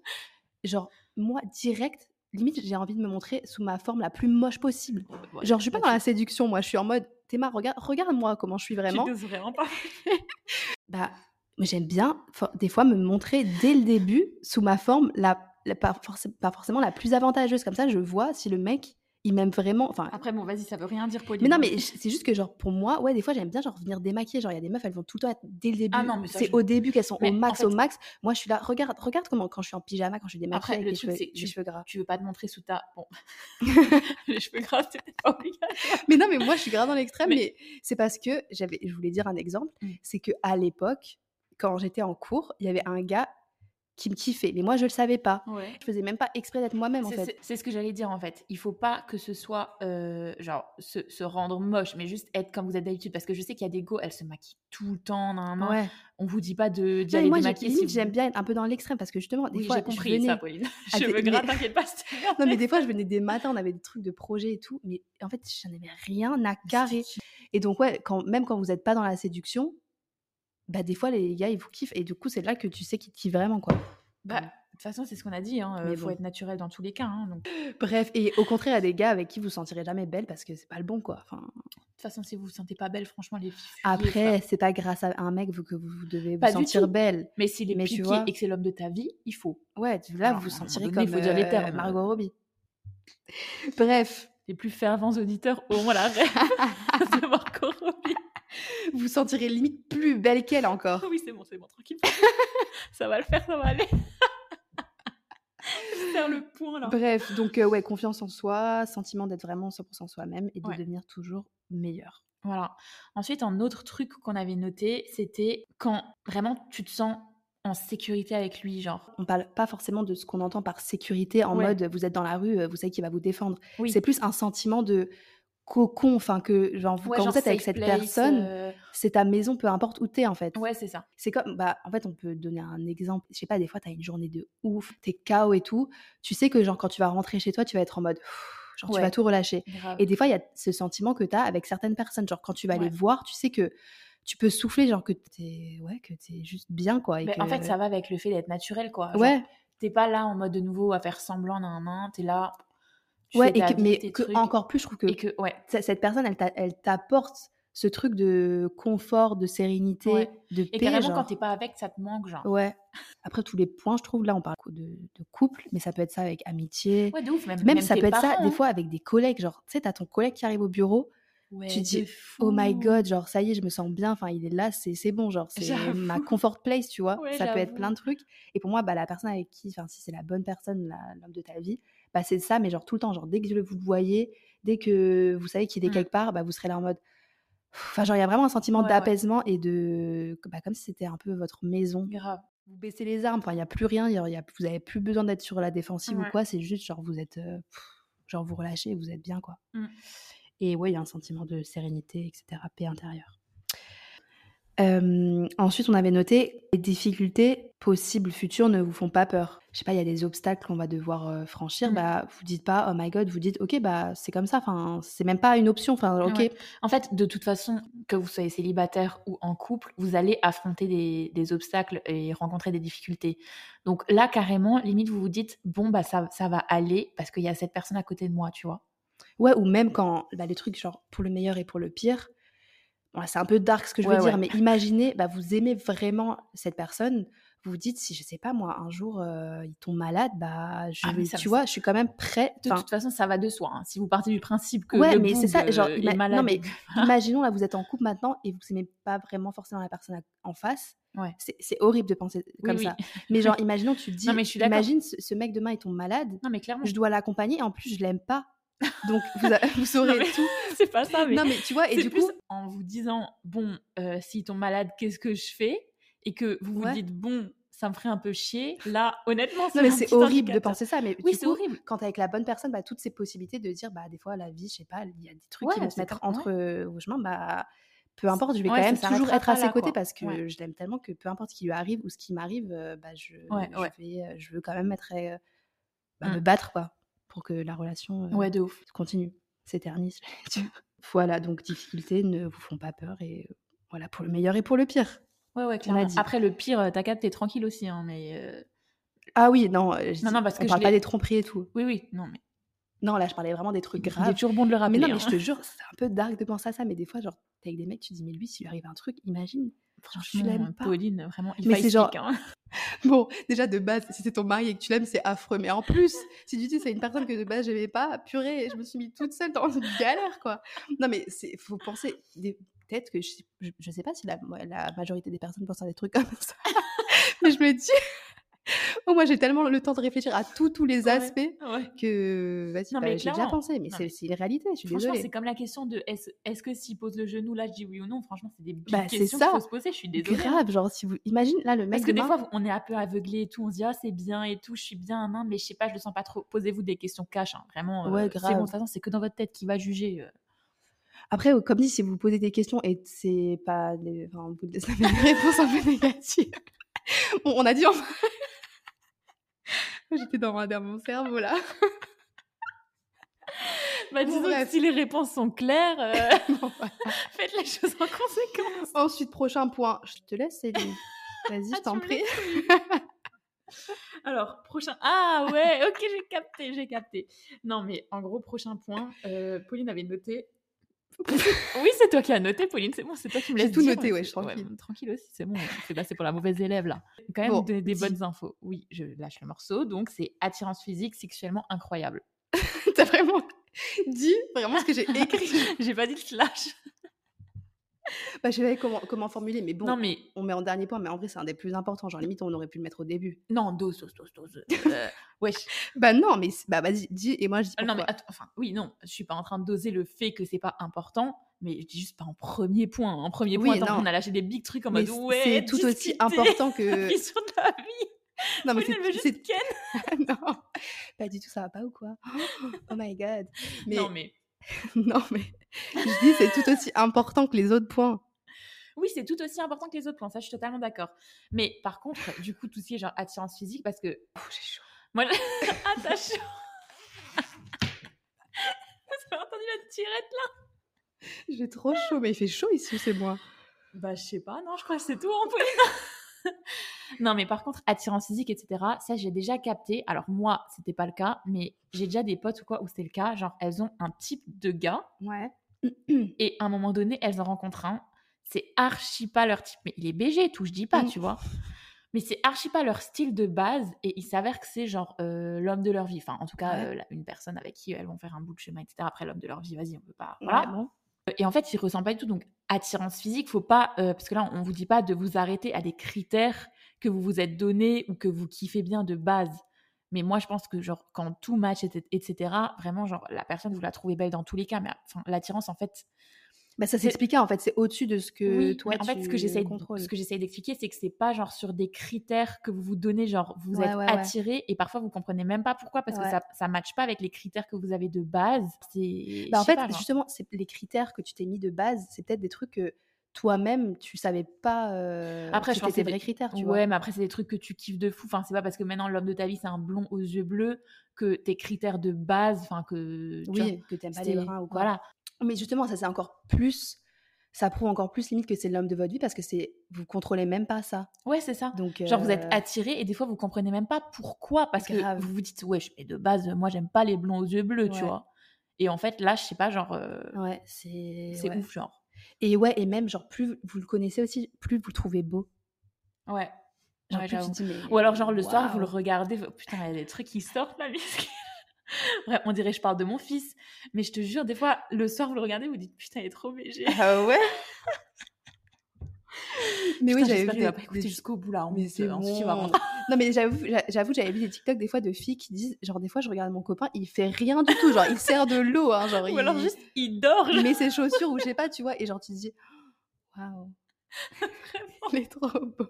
genre, moi, direct, limite, j'ai envie de me montrer sous ma forme la plus moche possible. Ouais, Genre, je suis pas là, dans la séduction, moi, je suis en mode, Théma, regarde, regarde-moi comment je suis vraiment. Tu vraiment pas. [laughs] Bah, mais j'aime bien, des fois, me montrer dès le début sous ma forme, la, la- pas, forc- pas forcément la plus avantageuse. Comme ça, je vois si le mec, il m'aime vraiment. Enfin, Après, bon, vas-y, ça veut rien dire, Pauline. mais non, mais c'est juste que, genre, pour moi, ouais, des fois, j'aime bien, genre, venir démaquiller. Genre, il y a des meufs, elles vont tout le temps dès le début. Ah non, mais ça, c'est je- au début qu'elles sont Mais au en max, fait- au max. Moi, je suis là, regarde, regarde comment, quand je suis en pyjama, quand je suis démaquillée Après, avec le les truc, cheveux, c'est que tu- cheveux gras. Tu veux pas te montrer sous ta. Bon. [laughs] les cheveux gras, c'est peut-être pas obligatoire. Mais non, mais moi, je suis grave dans l'extrême, Mais- mais, c'est parce que j'avais, je voulais dire un exemple, Mm. c'est que à l'époque, quand j'étais en cours, il y avait un gars qui me kiffait, mais moi, je le savais pas. Ouais. Je faisais même pas exprès d'être moi-même, en fait. C'est ce que j'allais dire en fait. Il faut pas que ce soit euh, genre se, se rendre moche, mais juste être comme vous êtes d'habitude. Parce que je sais qu'il y a des go, elles se maquillent tout le temps. nan, nan. Ouais. On vous dit pas de d'y aller moi, démaquiller. si vous- j'aime bien être un peu dans l'extrême parce que justement, des Oui, fois, j'ai je compris venais- ça, Pauline. Gras, mais- t'inquiète pas. Non, mais des fois, je venais des matins, on avait des trucs de projet et tout, mais en fait, j'en avais rien à carrer. Et donc, ouais, quand, même quand vous n'êtes pas dans la séduction, bah, des fois, les gars, ils vous kiffent. Et du coup, c'est là que tu sais qu'ils te kiffent vraiment, quoi. Bah, de toute façon, c'est ce qu'on a dit. Il Mais faut bon. être naturel dans tous les cas. hein, donc. De [gasps] Bref, et au contraire, il y a des gars avec qui vous sentirez jamais belle parce que c'est pas le bon, quoi. Enfin, toute façon, si vous vous sentez pas belle, franchement, les filles. après, c'est pas grâce à un mec vous- que vous devez vous Pas du sentir belle. Mais s'il est mais tu piqué vois- et que c'est l'homme de ta vie, il faut. Ouais, là, Alors, vous vous sentirez donné, comme il faut dire les euh, termes. Margot Robbie. [laughs] Bref, Les plus fervents auditeurs auront la rêve [laughs] [laughs] de Marco Robbie. Vous vous sentirez limite plus belle qu'elle encore. Oui, c'est bon, c'est bon, tranquille. [laughs] ça va le faire, ça va aller. [laughs] Faire le point là. Bref, donc euh, ouais, confiance en soi, sentiment d'être vraiment 100% soi-même et de Ouais. devenir toujours meilleur. Voilà. Ensuite, un autre truc qu'on avait noté, c'était quand vraiment tu te sens en sécurité avec lui, genre. On parle pas forcément de ce qu'on entend par sécurité en Ouais. mode vous êtes dans la rue, euh, vous savez qu'il va vous défendre. Oui. C'est plus un sentiment de cocon, enfin que genre, vous- Ouais, quand genre vous êtes avec cette place, personne, euh, c'est ta maison, peu importe où t'es en fait. Ouais, c'est ça. C'est comme, bah, en fait, on peut donner un exemple. Je sais pas, des fois, t'as une journée de ouf, t'es KO et tout. Tu sais que, genre, quand tu vas rentrer chez toi, tu vas être en mode, pff, genre, tu vas tout relâcher. Grave. Et des fois, il y a ce sentiment que t'as avec certaines personnes. Genre, quand tu vas les Ouais. voir, tu sais que tu peux souffler, genre, que t'es, ouais, que t'es juste bien, quoi. et Mais En fait, ça va avec le fait d'être naturel, quoi. Genre, Ouais, T'es pas là en mode de nouveau à faire semblant, nan, nan, t'es là. Tu ouais, fais et ta que, vie, mais tes que trucs, encore plus, je trouve que, Et que, ouais. c- cette personne, elle t'a- elle t'apporte ce truc de confort, de sérénité, Ouais. de Et paix. carrément, genre. quand t'es pas avec, ça te manque, genre. Ouais. Après, tous les points, je trouve, là, on parle de, de couple, mais ça peut être ça avec amitié. Ouais, de ouf. Même, Même, même ça peut être ça, des fois, avec des collègues. Genre, tu sais, t'as ton collègue qui arrive au bureau, Ouais, tu dis, oh my god, genre, ça y est, je me sens bien, enfin, il est là, c'est bon, genre, c'est ma comfort place, tu vois. Ouais, ça peut être plein de trucs. Et pour moi, bah, la personne avec qui, enfin, si c'est la bonne personne, l'homme de ta vie, bah, c'est ça, mais genre, tout le temps, genre, dès que vous le voyez, dès que vous savez qu'il est Mm. quelque part, bah, vous serez là en mode. Enfin, genre, il y a vraiment un sentiment Ouais, ouais. d'apaisement et de. Bah, comme si c'était un peu votre maison. Grave. Vous baissez les armes, enfin, il n'y a plus rien, il y a, il y a- vous n'avez plus besoin d'être sur la défensive ou quoi, c'est juste, genre, vous êtes. euh, pff, genre, vous relâchez, vous êtes bien, quoi. Mm. Et ouais, il y a un sentiment de sérénité, etc., paix intérieure. Euh, ensuite, on avait noté les difficultés possibles futures ne vous font pas peur. Je sais pas, il y a des obstacles qu'on va devoir euh, franchir. Mm. Bah, vous dites pas, oh my god, vous dites, ok, bah c'est comme ça. Enfin, c'est même pas une option. Enfin, ok. Ouais. En fait, de toute façon, que vous soyez célibataire ou en couple, vous allez affronter des, des obstacles et rencontrer des difficultés. Donc là, carrément, limite, vous vous dites, bon, bah ça, ça va aller parce qu'il y a cette personne à côté de moi, tu vois. Ouais, ou même quand bah, les trucs genre pour le meilleur et pour le pire. Bon, c'est un peu dark ce que je veux Ouais, dire, mais imaginez, bah, vous aimez vraiment cette personne. Vous vous dites, si je sais pas moi, un jour euh, il tombe malade, bah, je Ah, mais vais, ça- tu vois, je suis quand même prêt. De toute façon, ça va de soi. hein. Si vous partez du principe que Ouais, le mais c'est ça, genre, euh, est non, malade, mais [laughs] imaginons là, vous êtes en couple maintenant et vous aimez pas vraiment forcément la personne en face. Ouais. C'est horrible de penser comme oui. ça. Mais genre, [laughs] imaginons, tu te dis, Non, mais je suis imagine ce, ce mec demain il tombe malade, Non, mais clairement, je dois l'accompagner et en plus je l'aime pas. Donc vous, a- [laughs] vous saurez mais- tout. c'est pas ça. Mais Non mais tu vois, et du plus coup, en vous disant, bon, euh, s'il tombe malade, qu'est-ce que je fais? Et que vous vous Ouais. dites, bon, ça me ferait un peu chier. Là, honnêtement, non mais un c'est horrible de penser ça. Mais Oui, c'est coup, horrible. quand t'es avec la bonne personne, bah, toutes ces possibilités de dire, bah des fois la vie, je sais pas, il y a des trucs Ouais, qui vont se mettre entre euh, vos chemins, bah peu importe, je vais Ouais, quand même toujours être à ses là, côtés quoi. parce que Ouais. je l'aime tellement que peu importe ce qui lui arrive ou ce qui m'arrive, euh, bah je, vais, euh, je veux quand même être, euh, bah, Mm. me battre quoi, pour que la relation euh, Ouais, de ouf. continue, s'éternise. [laughs] voilà, donc difficultés ne vous font pas peur et euh, voilà pour le meilleur et pour le pire. Ouais, ouais, clairement. Après, le pire, euh, t'as capté, t'es tranquille aussi, hein, mais... euh, Ah oui, non, euh, je Non, parce on que je parle pas des tromperies et tout. Oui, oui, non, mais... Non, là je parlais vraiment des trucs Il est graves. toujours bon de le Mais rappeler. non, mais hein. je te jure, c'est un peu dark de penser à ça, mais des fois, genre, t'es avec des mecs, tu te dis, mais lui, s'il lui arrive un truc, imagine. Genre, je Franchement, l'aime pas. Pauline, vraiment, il Mais c'est genre- hein. [laughs] [laughs] Bon, déjà de base, si c'est ton mari et que tu l'aimes, c'est affreux. Mais en plus, si tu dis c'est une personne que de base j'aimais pas, purée, je me suis mis toute seule dans une galère, quoi. Non, mais c'est faut penser. des- Peut-être que je, sais- je, je sais pas si la, la majorité des personnes pensent à des trucs [laughs] comme ça. mais je me dis, [laughs] oh, moi j'ai tellement le temps de réfléchir à tous tous les Ouais. aspects Ouais. que vas-y, bah, j'ai déjà pensé. Mais c'est c'est une réalité, je suis Franchement, c'est comme la question de est-ce est que s'il pose le genou, là, je dis oui ou non? Franchement, c'est des big Bah, questions qu'il faut se poser. Je suis désolée. hein. Grave, genre si vous imagine là le mec Parce que des demain- fois, on est un peu aveuglé et tout. On se dit, ah, c'est bien et tout, je suis bien, non, mais je sais pas, je le sens pas trop. Posez-vous des questions cash, hein. vraiment. euh, Ouais, c'est grave. bon, de toute façon, c'est que dans votre tête qui va juger. euh. Après, euh, comme dit, si vous posez des questions et c'est pas des, enfin, vous des des [laughs] réponses un peu négatives. [laughs] Bon, on a dit en... [laughs] J'étais dans, dans mon cerveau là. Bah, disons que si les réponses sont claires, euh, Bon, voilà. faites les choses en conséquence. Ensuite, prochain point. Je te laisse, Céline. Vas-y, Ah, je t'en prie. Alors, prochain. Ah ouais, ok, j'ai capté, j'ai capté. Non, mais en gros, prochain point, euh, Pauline avait noté. Oui, c'est toi qui as noté, Pauline, c'est bon, c'est toi qui me laisse tout noté, ouais, je tranquille. tranquille aussi, c'est bon, c'est passé pour la mauvaise élève là. Quand même Bon, des, des bonnes infos. Oui, je lâche le morceau, donc c'est attirance physique sexuellement incroyable. [laughs] T'as vraiment dit vraiment ce que j'ai écrit. [laughs] j'ai pas dit slash. Bah, je savais comment, comment formuler, mais bon, Non, mais on met en dernier point, mais en vrai, c'est un des plus importants. Genre, limite, on aurait pu le mettre au début. non, dose, dose, dose, dose. euh, [laughs] wesh. Bah, non, mais bah, vas-y, dis, et moi, je dis Ah, non, mais attends, enfin, oui, non, je suis pas en train de doser le fait que c'est pas important, mais je dis juste pas en premier point. En premier Oui, point, qu'on a lâché des big trucs en Mais mode ouais, c'est tout aussi important que. [laughs] la vision de la vie. Non, mais veut c'est. ken. [laughs] non, pas du tout, ça va pas ou quoi? Oh my god. Mais Non, mais [laughs] non, mais je dis, c'est tout aussi important que les autres points. oui, c'est tout aussi important que les autres points, ça, je suis totalement d'accord. Mais par contre, du coup, tout ce qui est genre attirance physique, parce que j'ai chaud. moi, je- [laughs] ah, t'as chaud. [laughs] Vous avez entendu la tirette là J'ai trop chaud, mais il fait chaud ici, c'est moi. Bah, je sais pas, non, je crois que c'est tout, hein. [laughs] non, mais par contre, attirance physique, etc., ça, j'ai déjà capté. Alors, moi, c'était pas le cas, mais j'ai déjà des potes ou quoi où c'était le cas. Genre, elles ont un type de gars Ouais. [clears throat] et à un moment donné, elles en rencontrent un. C'est archi pas leur type. Mais il est BG et tout, je dis pas, tu vois. Mais c'est archi pas leur style de base et il s'avère que c'est genre euh, l'homme de leur vie. Enfin, en tout cas, Ouais. euh, une personne avec qui elles vont faire un bout de chemin, etc. Après, l'homme de leur vie, vas-y, on peut pas. Ouais, Voilà. bon. Et en fait, il ressemble pas du tout. Donc, attirance physique, faut pas, euh, parce que là, on vous dit pas de vous arrêter à des critères que vous vous êtes donnés ou que vous kiffez bien de base. Mais moi, je pense que genre quand tout match, etc., vraiment, genre la personne vous la trouvez belle dans tous les cas. Mais l'attirance, en fait, Bah, ça C'est- s'expliquait en fait, c'est au-dessus de ce que oui. toi mais en fait, ce que tu contrôles. ce que j'essaye d'expliquer, c'est que c'est pas genre sur des critères que vous vous donnez, genre vous Ouais, êtes ouais, ouais. attiré et parfois vous comprenez même pas pourquoi parce que ça ça matche pas avec les critères que vous avez de base. C'est Bah, en fait, pas, justement, c'est les critères que tu t'es mis de base, c'est peut-être des trucs que toi-même tu savais pas. euh, Après, je pense que des c'est vrais critères, tu ouais, vois. mais après, c'est des trucs que tu kiffes de fou. Enfin, c'est pas parce que maintenant l'homme de ta vie, c'est un blond aux yeux bleus que tes critères de base, enfin, que. tu vois, Oui, que t'aimes pas les bruns ou quoi. Voilà. Mais justement, ça c'est encore plus. Ça prouve encore plus limite que c'est l'homme de votre vie parce que c'est vous contrôlez même pas ça. Ouais, c'est ça. Donc Genre, vous êtes euh, attiré et des fois, vous comprenez même pas pourquoi. Parce Grave. que vous vous dites, ouais, mais de base, moi, j'aime pas les blonds aux yeux bleus, tu vois. Et en fait, là, je sais pas, genre, euh, Ouais, c'est c'est ouais. ouf, genre. Et ouais, et même genre plus vous le connaissez aussi, plus vous le trouvez beau. Ouais. Genre Ouais, plus dis, mais Ou alors, genre, le soir, vous le regardez, putain, il y a des trucs qui sortent là, miskin. [laughs] Bref, on dirait, je parle de mon fils, mais je te jure, des fois, le soir, vous le regardez, vous dites, putain, il est trop BG. Ah ouais? Mais oui, j'avais j'espère vu qu'il va des- jusqu'au bout là. Mais c'est bon. [laughs] Non mais j'avoue, j'a- j'avoue, j'avais vu des TikTok des fois de filles qui disent, genre des fois je regarde mon copain, il fait rien du tout, genre il sert de l'eau, hein, genre Ou alors il, juste, il dort. il met ses chaussures ou je sais pas, tu vois, et genre tu te dis, waouh, [laughs] il est trop beau.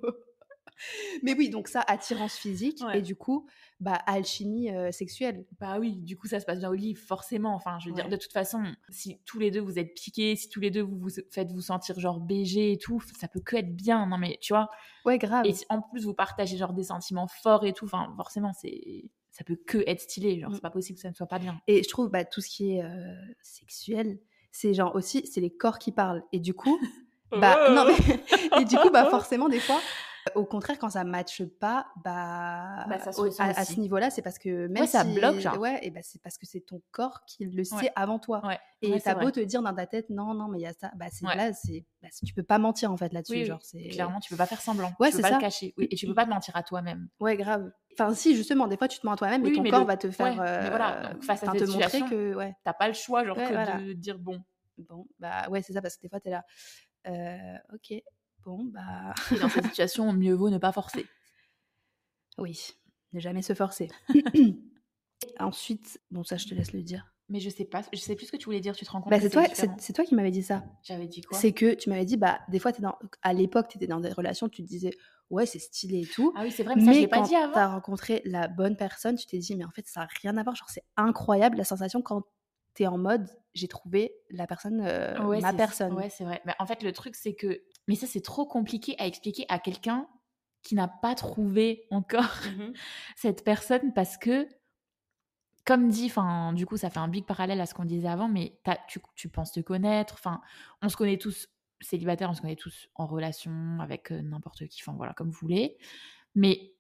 [laughs] Mais oui, donc ça, attirance physique Ouais. et du coup, bah alchimie euh, sexuelle. Bah oui, du coup, ça se passe bien au lit, forcément. Enfin, je veux dire, de toute façon, si tous les deux vous êtes piqués, si tous les deux vous vous faites vous sentir genre BG et tout, ça peut que être bien. Non, mais tu vois? Ouais, grave. Et si en plus vous partagez genre des sentiments forts et tout, enfin, forcément, c'est. Ça peut que être stylé, genre Mm. c'est pas possible que ça ne soit pas bien. Et je trouve bah, tout ce qui est euh, sexuel, c'est genre aussi, c'est les corps qui parlent. Et du coup, [laughs] bah non mais [laughs] et du coup bah forcément des fois, au contraire quand ça matche pas, bah, Bah, ça se au- ressent à, ce niveau-là, c'est parce que même Ouais, ça si- bloque, genre. Ouais, et bah c'est parce que c'est ton corps qui le sait Ouais. avant toi. Ouais. Et t'as beau vrai. te dire dans ta tête non non mais il y a ça, bah c'est là c'est bah, c'est- tu peux pas mentir en fait là-dessus Oui, genre c'est Clairement, tu peux pas faire semblant. Ouais, tu peux pas ça. le cacher. Oui, et tu peux pas te mentir à toi-même. Ouais, grave. Enfin si justement des fois tu te mens à toi-même Oui, mais ton mais corps le- va te faire voilà, euh, donc face à enfin, cette te montrer que ouais. T'as pas le choix, genre, que voilà. de dire bon. Bon, bah ouais, c'est ça, parce que des fois, t'es là. Euh, ok, bon, bah. Et dans cette situation, [laughs] mieux vaut ne pas forcer. Oui, ne jamais se forcer. [coughs] Ensuite, bon, ça, je te laisse le dire. Mais je sais pas, je sais plus ce que tu voulais dire, tu te rends compte Bah, c'est toi, c'est toi qui m'avais dit ça. J'avais dit quoi? C'est que tu m'avais dit, bah, des fois, es dans, à l'époque, tu étais dans des relations, tu te disais, ouais, c'est stylé et tout. Ah oui, c'est vrai, mais ça, je l'ai pas dit avant. t'as rencontré la bonne personne, tu t'es dit, mais en fait, ça n'a rien à voir. Genre, c'est incroyable la sensation quand t'es en mode, j'ai trouvé la personne, euh, Ouais, ma personne. Ouais, c'est vrai. Mais en fait, le truc, c'est que. Mais ça, c'est trop compliqué à expliquer à quelqu'un qui n'a pas trouvé encore Mhm. [laughs] cette personne parce que, comme dit, enfin, du coup, ça fait un big parallèle à ce qu'on disait avant, mais t'as- tu, tu penses te connaître. Enfin, on se connaît tous célibataires, on se connaît tous en relation avec euh, n'importe qui, enfin, voilà, comme vous voulez. Mais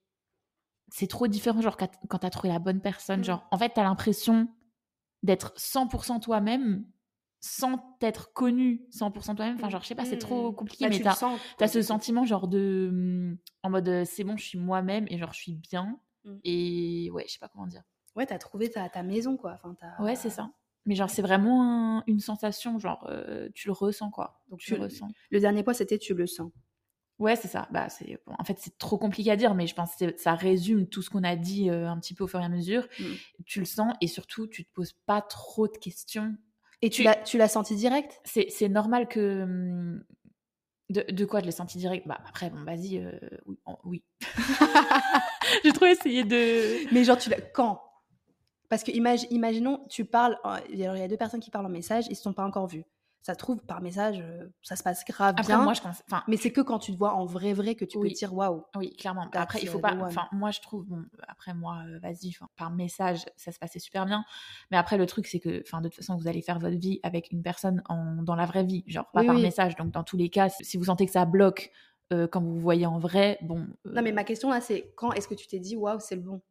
c'est trop différent, genre, quand quand tu as trouvé la bonne personne. Mmh. Genre, en fait, tu as l'impression d'être 100% toi-même sans t'être connu 100% toi-même. Enfin, genre, je sais pas, c'est trop Mmh. compliqué, Bah, mais tu t'as sens, as quoi, ce sentiment, genre, de. En mode, euh, c'est bon, je suis moi-même et genre, je suis bien. Et ouais, je sais pas comment dire. Ouais, t'as trouvé ta, ta maison, quoi. Enfin, t'as- Ouais, c'est ça. Mais genre, c'est vraiment un- une sensation, genre, euh, tu le ressens, quoi. Donc, Tu le ressens. Le dernier point, c'était tu le sens. Ouais, c'est ça. Bah, c'est bon, en fait, c'est trop compliqué à dire, mais je pense que ça résume tout ce qu'on a dit euh, un petit peu au fur et à mesure. Mm. Tu le sens et surtout, tu te poses pas trop de questions. Et tu Tu- l'as senti direct? C'est c'est normal que. hum, De, de quoi je l'ai senti direct? Bah, après, bon, vas-y, euh, oui. en- oui. [laughs] J'ai trop essayé de. Mais genre, tu l'as quand? Parce que imagi- imaginons, tu parles. en- Il y a il y a deux personnes qui parlent en message, ils se sont pas encore vus. Ça se trouve, par message, euh, ça se passe grave Après, bien. moi, je pense. Enfin, Mais c'est que quand tu te vois en vrai, vrai, que tu peux Oui. dire waouh. Oui, clairement. Après, il faut uh, pas. Enfin, moi, je trouve. Bon, après, moi, euh, vas-y. Par message, ça se passait super bien. Mais après, le truc, c'est que, enfin, de toute façon, vous allez faire votre vie avec une personne en, dans la vraie vie, genre pas Oui, par oui. message. Donc, dans tous les cas, si si vous sentez que ça bloque euh, quand vous vous voyez en vrai, bon. euh, Non, mais ma question là, c'est quand est-ce que tu t'es dit waouh, c'est le bon?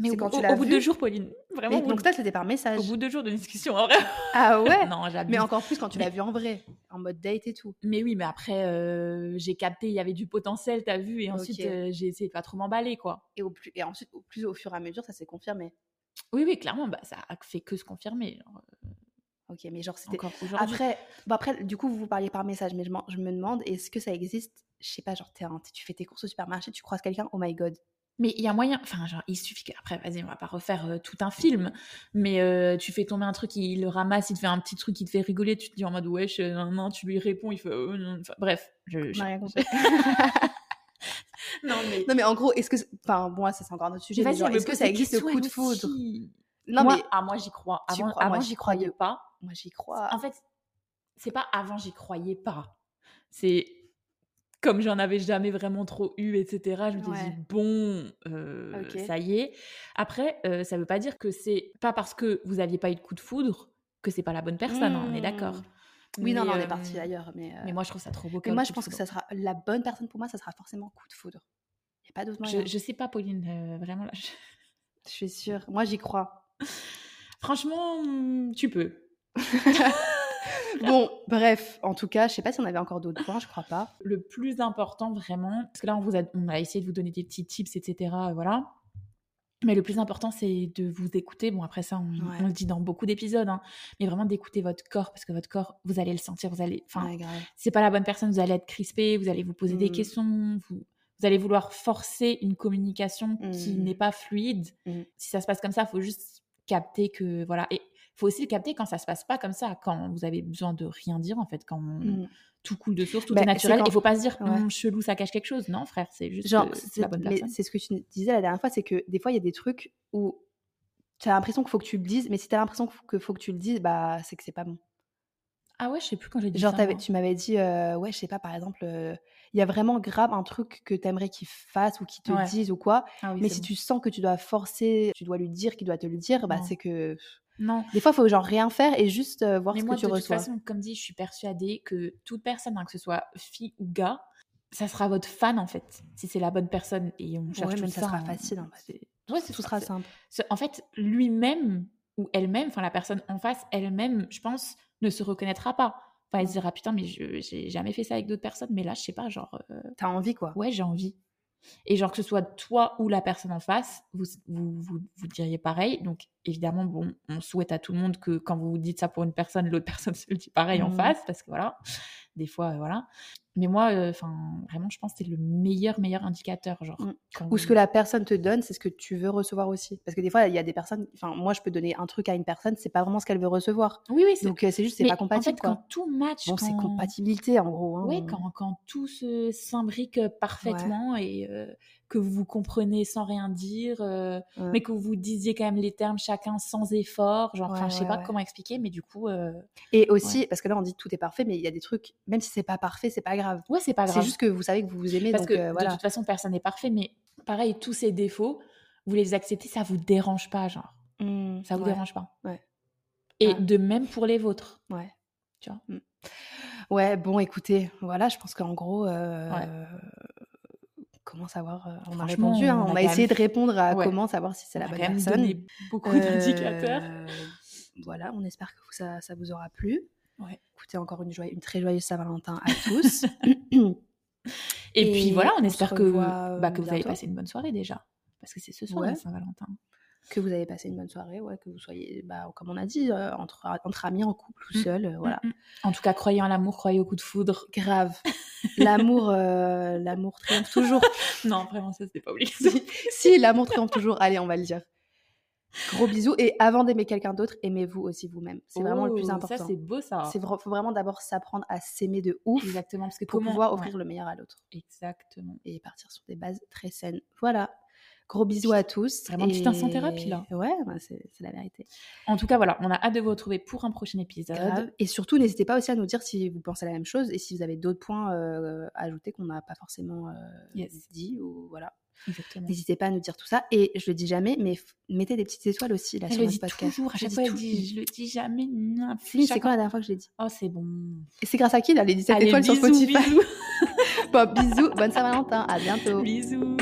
Mais au, quand tu l'as au bout de deux jours, Pauline. Vraiment. Mais Donc ça, c'était par message. au bout de deux jours de discussion, en vrai. [laughs] Ah ouais [laughs] non, j'abuse. Mais encore plus quand tu l'as Mais- vu en vrai, en mode date et tout. Mais oui, mais après, euh, j'ai capté, il y avait du potentiel, t'as vu, et ensuite, euh, j'ai essayé de pas trop m'emballer, quoi. Et, au plus, et ensuite, au plus au fur et à mesure, ça s'est confirmé. Oui, oui, clairement, bah, ça a fait que se confirmer. genre, Ok, mais genre, c'était. Après, bon après, du coup, vous vous parliez par message, mais je, je me demande, est-ce que ça existe? Je sais pas, genre, un- tu fais tes courses au supermarché, tu croises quelqu'un, oh my god. Mais il y a moyen, enfin, genre, il suffit qu'après, vas-y, on va pas refaire euh, tout un film, mais euh, tu fais tomber un truc, il le ramasse, il te fait un petit truc, il te fait rigoler, tu te dis en mode wesh, euh, non, non, tu lui réponds, il fait, euh, non, enfin, bref. Je, je- rien compris. [laughs] Non, mais. non, mais en gros, est-ce que. Enfin, bon, ça, c'est encore un autre sujet. est-ce que ça existe le coup de foudre? Aussi. Non, moi, mais ah, moi, j'y crois. Avant, crois- moi, avant j'y croyais. pas. moi, j'y crois. En fait, c'est pas avant, j'y croyais pas. C'est comme j'en avais jamais vraiment trop eu, etc. Je me suis dit, bon, euh, ça y est. Après, euh, ça veut pas dire que c'est pas parce que vous aviez pas eu de coup de foudre que c'est pas la bonne personne, hein, on est d'accord. Mmh. Oui, non, Mais, non, on est euh, parti ailleurs. Mais, euh, Mais moi, je trouve ça trop beau. mais moi, je pense que ça sera la bonne personne pour moi, ça sera forcément coup de foudre. Il n'y a pas d'autre moyen. Je, je sais pas, Pauline, vraiment là. je- [laughs] Je suis sûre. Moi, j'y crois. Franchement, tu peux. [laughs] Bon, bref, en tout cas, je sais pas si on avait encore d'autres points, je crois pas. le plus important vraiment, parce que là on, vous a, on a essayé de vous donner des petits tips, etc. Voilà. Mais le plus important, c'est de vous écouter. Bon, après ça, on, Ouais. on le dit dans beaucoup d'épisodes, hein, mais vraiment d'écouter votre corps, parce que votre corps, vous allez le sentir, vous allez. Enfin, Ouais, c'est pas la bonne personne, vous allez être crispé, vous allez vous poser des Mm. questions, vous, vous allez vouloir forcer une communication qui Mm. n'est pas fluide. Mm. Si ça se passe comme ça, il faut juste capter que. Voilà. Et faut aussi le capter quand ça se passe pas comme ça, quand vous avez besoin de rien dire, en fait, quand Mm. tout coule de source, tout Bah, est naturel. Il quand- faut pas se dire Ouais. Hum, chelou, ça cache quelque chose. Non, frère, c'est juste Genre, que c'est- la bonne personne. c'est ce que tu disais la dernière fois, c'est que des fois, il y a des trucs où tu as l'impression qu'il faut que tu le dises, mais si tu as l'impression qu'il faut, que faut que tu le dises, bah, c'est que c'est pas bon. Ah ouais, je sais plus quand j'ai dit Genre, ça. moi. tu m'avais dit, euh, ouais, je sais pas, par exemple, euh, il y a vraiment grave un truc que tu aimerais qu'il fasse ou qu'il te Ouais. dise ou quoi, Ah oui, mais si bon. tu sens que tu dois forcer, tu dois lui dire qu'il doit te le dire, bah, c'est que. Non. Des fois, il faut genre rien faire et juste euh, voir Mais ce moi, que de tu toute reçois. façon, comme dit, je suis persuadée que toute personne, hein, que ce soit fille ou gars, ça sera votre fan en fait. Si c'est la bonne personne et on cherche Ouais, mais ça ça. sera hein, facile, hein. c'est- Ouais, Tout sera simple. En fait, lui-même ou elle-même, enfin la personne en face, elle-même, je pense, ne se reconnaîtra pas. Enfin, elle se dira putain, mais j'ai jamais fait ça avec d'autres personnes, mais là, je sais pas, genre, euh, T'as envie, quoi. ouais, j'ai envie. Et genre que ce soit toi ou la personne en face, vous, vous, vous, vous diriez pareil. Donc évidemment, bon, on souhaite à tout le monde que quand vous dites ça pour une personne, l'autre [laughs] personne se le dit pareil en Mhm. face, parce que voilà, des fois, euh, voilà. Mais moi, enfin, vraiment, je pense que c'est le meilleur, meilleur indicateur, genre. Mm. quand Ou ce que la personne te donne, c'est ce que tu veux recevoir aussi. Parce que des fois, il y a des personnes. Enfin, moi, je peux donner un truc à une personne, c'est pas vraiment ce qu'elle veut recevoir. Oui, oui, c'est. Donc, euh, c'est juste, c'est pas compatible, En fait, quoi. quand tout match, Bon, c'est quand- compatibilité, en gros. hein. Ouais, quand, quand tout se s'imbrique euh, parfaitement et euh, que vous vous comprenez sans rien dire, euh, Ouais. mais que vous disiez quand même les termes chacun sans effort, genre, enfin, Ouais, je sais ouais, pas comment expliquer, mais du coup, euh, Et aussi, parce que là, on dit tout est parfait, mais il y a des trucs, même si c'est pas parfait, c'est pas grave. ouais, c'est pas C'est grave. juste que vous savez que vous vous aimez, Parce donc que euh, de toute façon, personne n'est parfait, mais pareil, tous ces défauts, vous les acceptez, ça vous dérange pas, genre, Mmh, ça vous dérange pas. ouais. Et Ah. de même pour les vôtres, Ouais. tu vois? Mmh. Ouais, bon, écoutez, voilà, je pense qu'en gros, euh, comment savoir euh, On a répondu, hein, on on, a essayé même- de répondre à Ouais. comment savoir si c'est la bonne personne. donné beaucoup Euh, d'indicateurs. Voilà, on espère que ça, ça vous aura plu. Ouais. Écoutez, encore une, joyeuse- une très joyeuse Saint-Valentin à tous. Et, [laughs] Et puis voilà, on on espère que, bah, que vous avez passé une bonne soirée déjà. Parce que c'est ce soir Ouais. Saint-Valentin. Que vous avez passé une bonne soirée, ouais, que vous soyez, bah, comme on a dit, euh, entre, entre amis, en couple ou Mm. seul. euh, voilà. Mm, mm. En tout cas, croyez en l'amour, croyez au coup de foudre. Grave. L'amour, euh, l'amour triomphe toujours. [laughs] non, vraiment, ça, c'était pas obligatoire. si, si, l'amour triomphe toujours. Allez, on va le dire. Gros bisous. Et avant d'aimer quelqu'un d'autre, aimez-vous aussi vous-même. C'est vraiment le plus Oh, important. Ça, c'est beau, ça. C'est faut vraiment d'abord s'apprendre à s'aimer de ouf Exactement. Parce que pour comment- pouvoir ouais, offrir le meilleur à l'autre Exactement. et partir sur des bases très saines. Voilà. Gros bisous à tous. Vraiment petite instant-thérapie, là. Ouais, bah, c'est la vérité. En tout cas, voilà, on a hâte de vous retrouver pour un prochain épisode. Grave. Et surtout, n'hésitez pas aussi à nous dire si vous pensez la même chose et si vous avez d'autres points euh, à ajouter qu'on n'a pas forcément euh, Yes. dit ou voilà. N'hésitez pas à nous dire tout ça. Et je le dis jamais, mais mettez des petites étoiles aussi là Elle sur le dit podcast. toujours, à Je chaque dis fois, elle tout. dit, je le dis jamais. non, Si, chaque- c'est quand la dernière fois que je l'ai dit? Oh, c'est bon. Et c'est grâce à qui là, les 17 Allez, étoiles sur bisous, Spotify? bisous. [laughs] Bon, bisous, bonne Saint-Valentin, à bientôt. Bisous.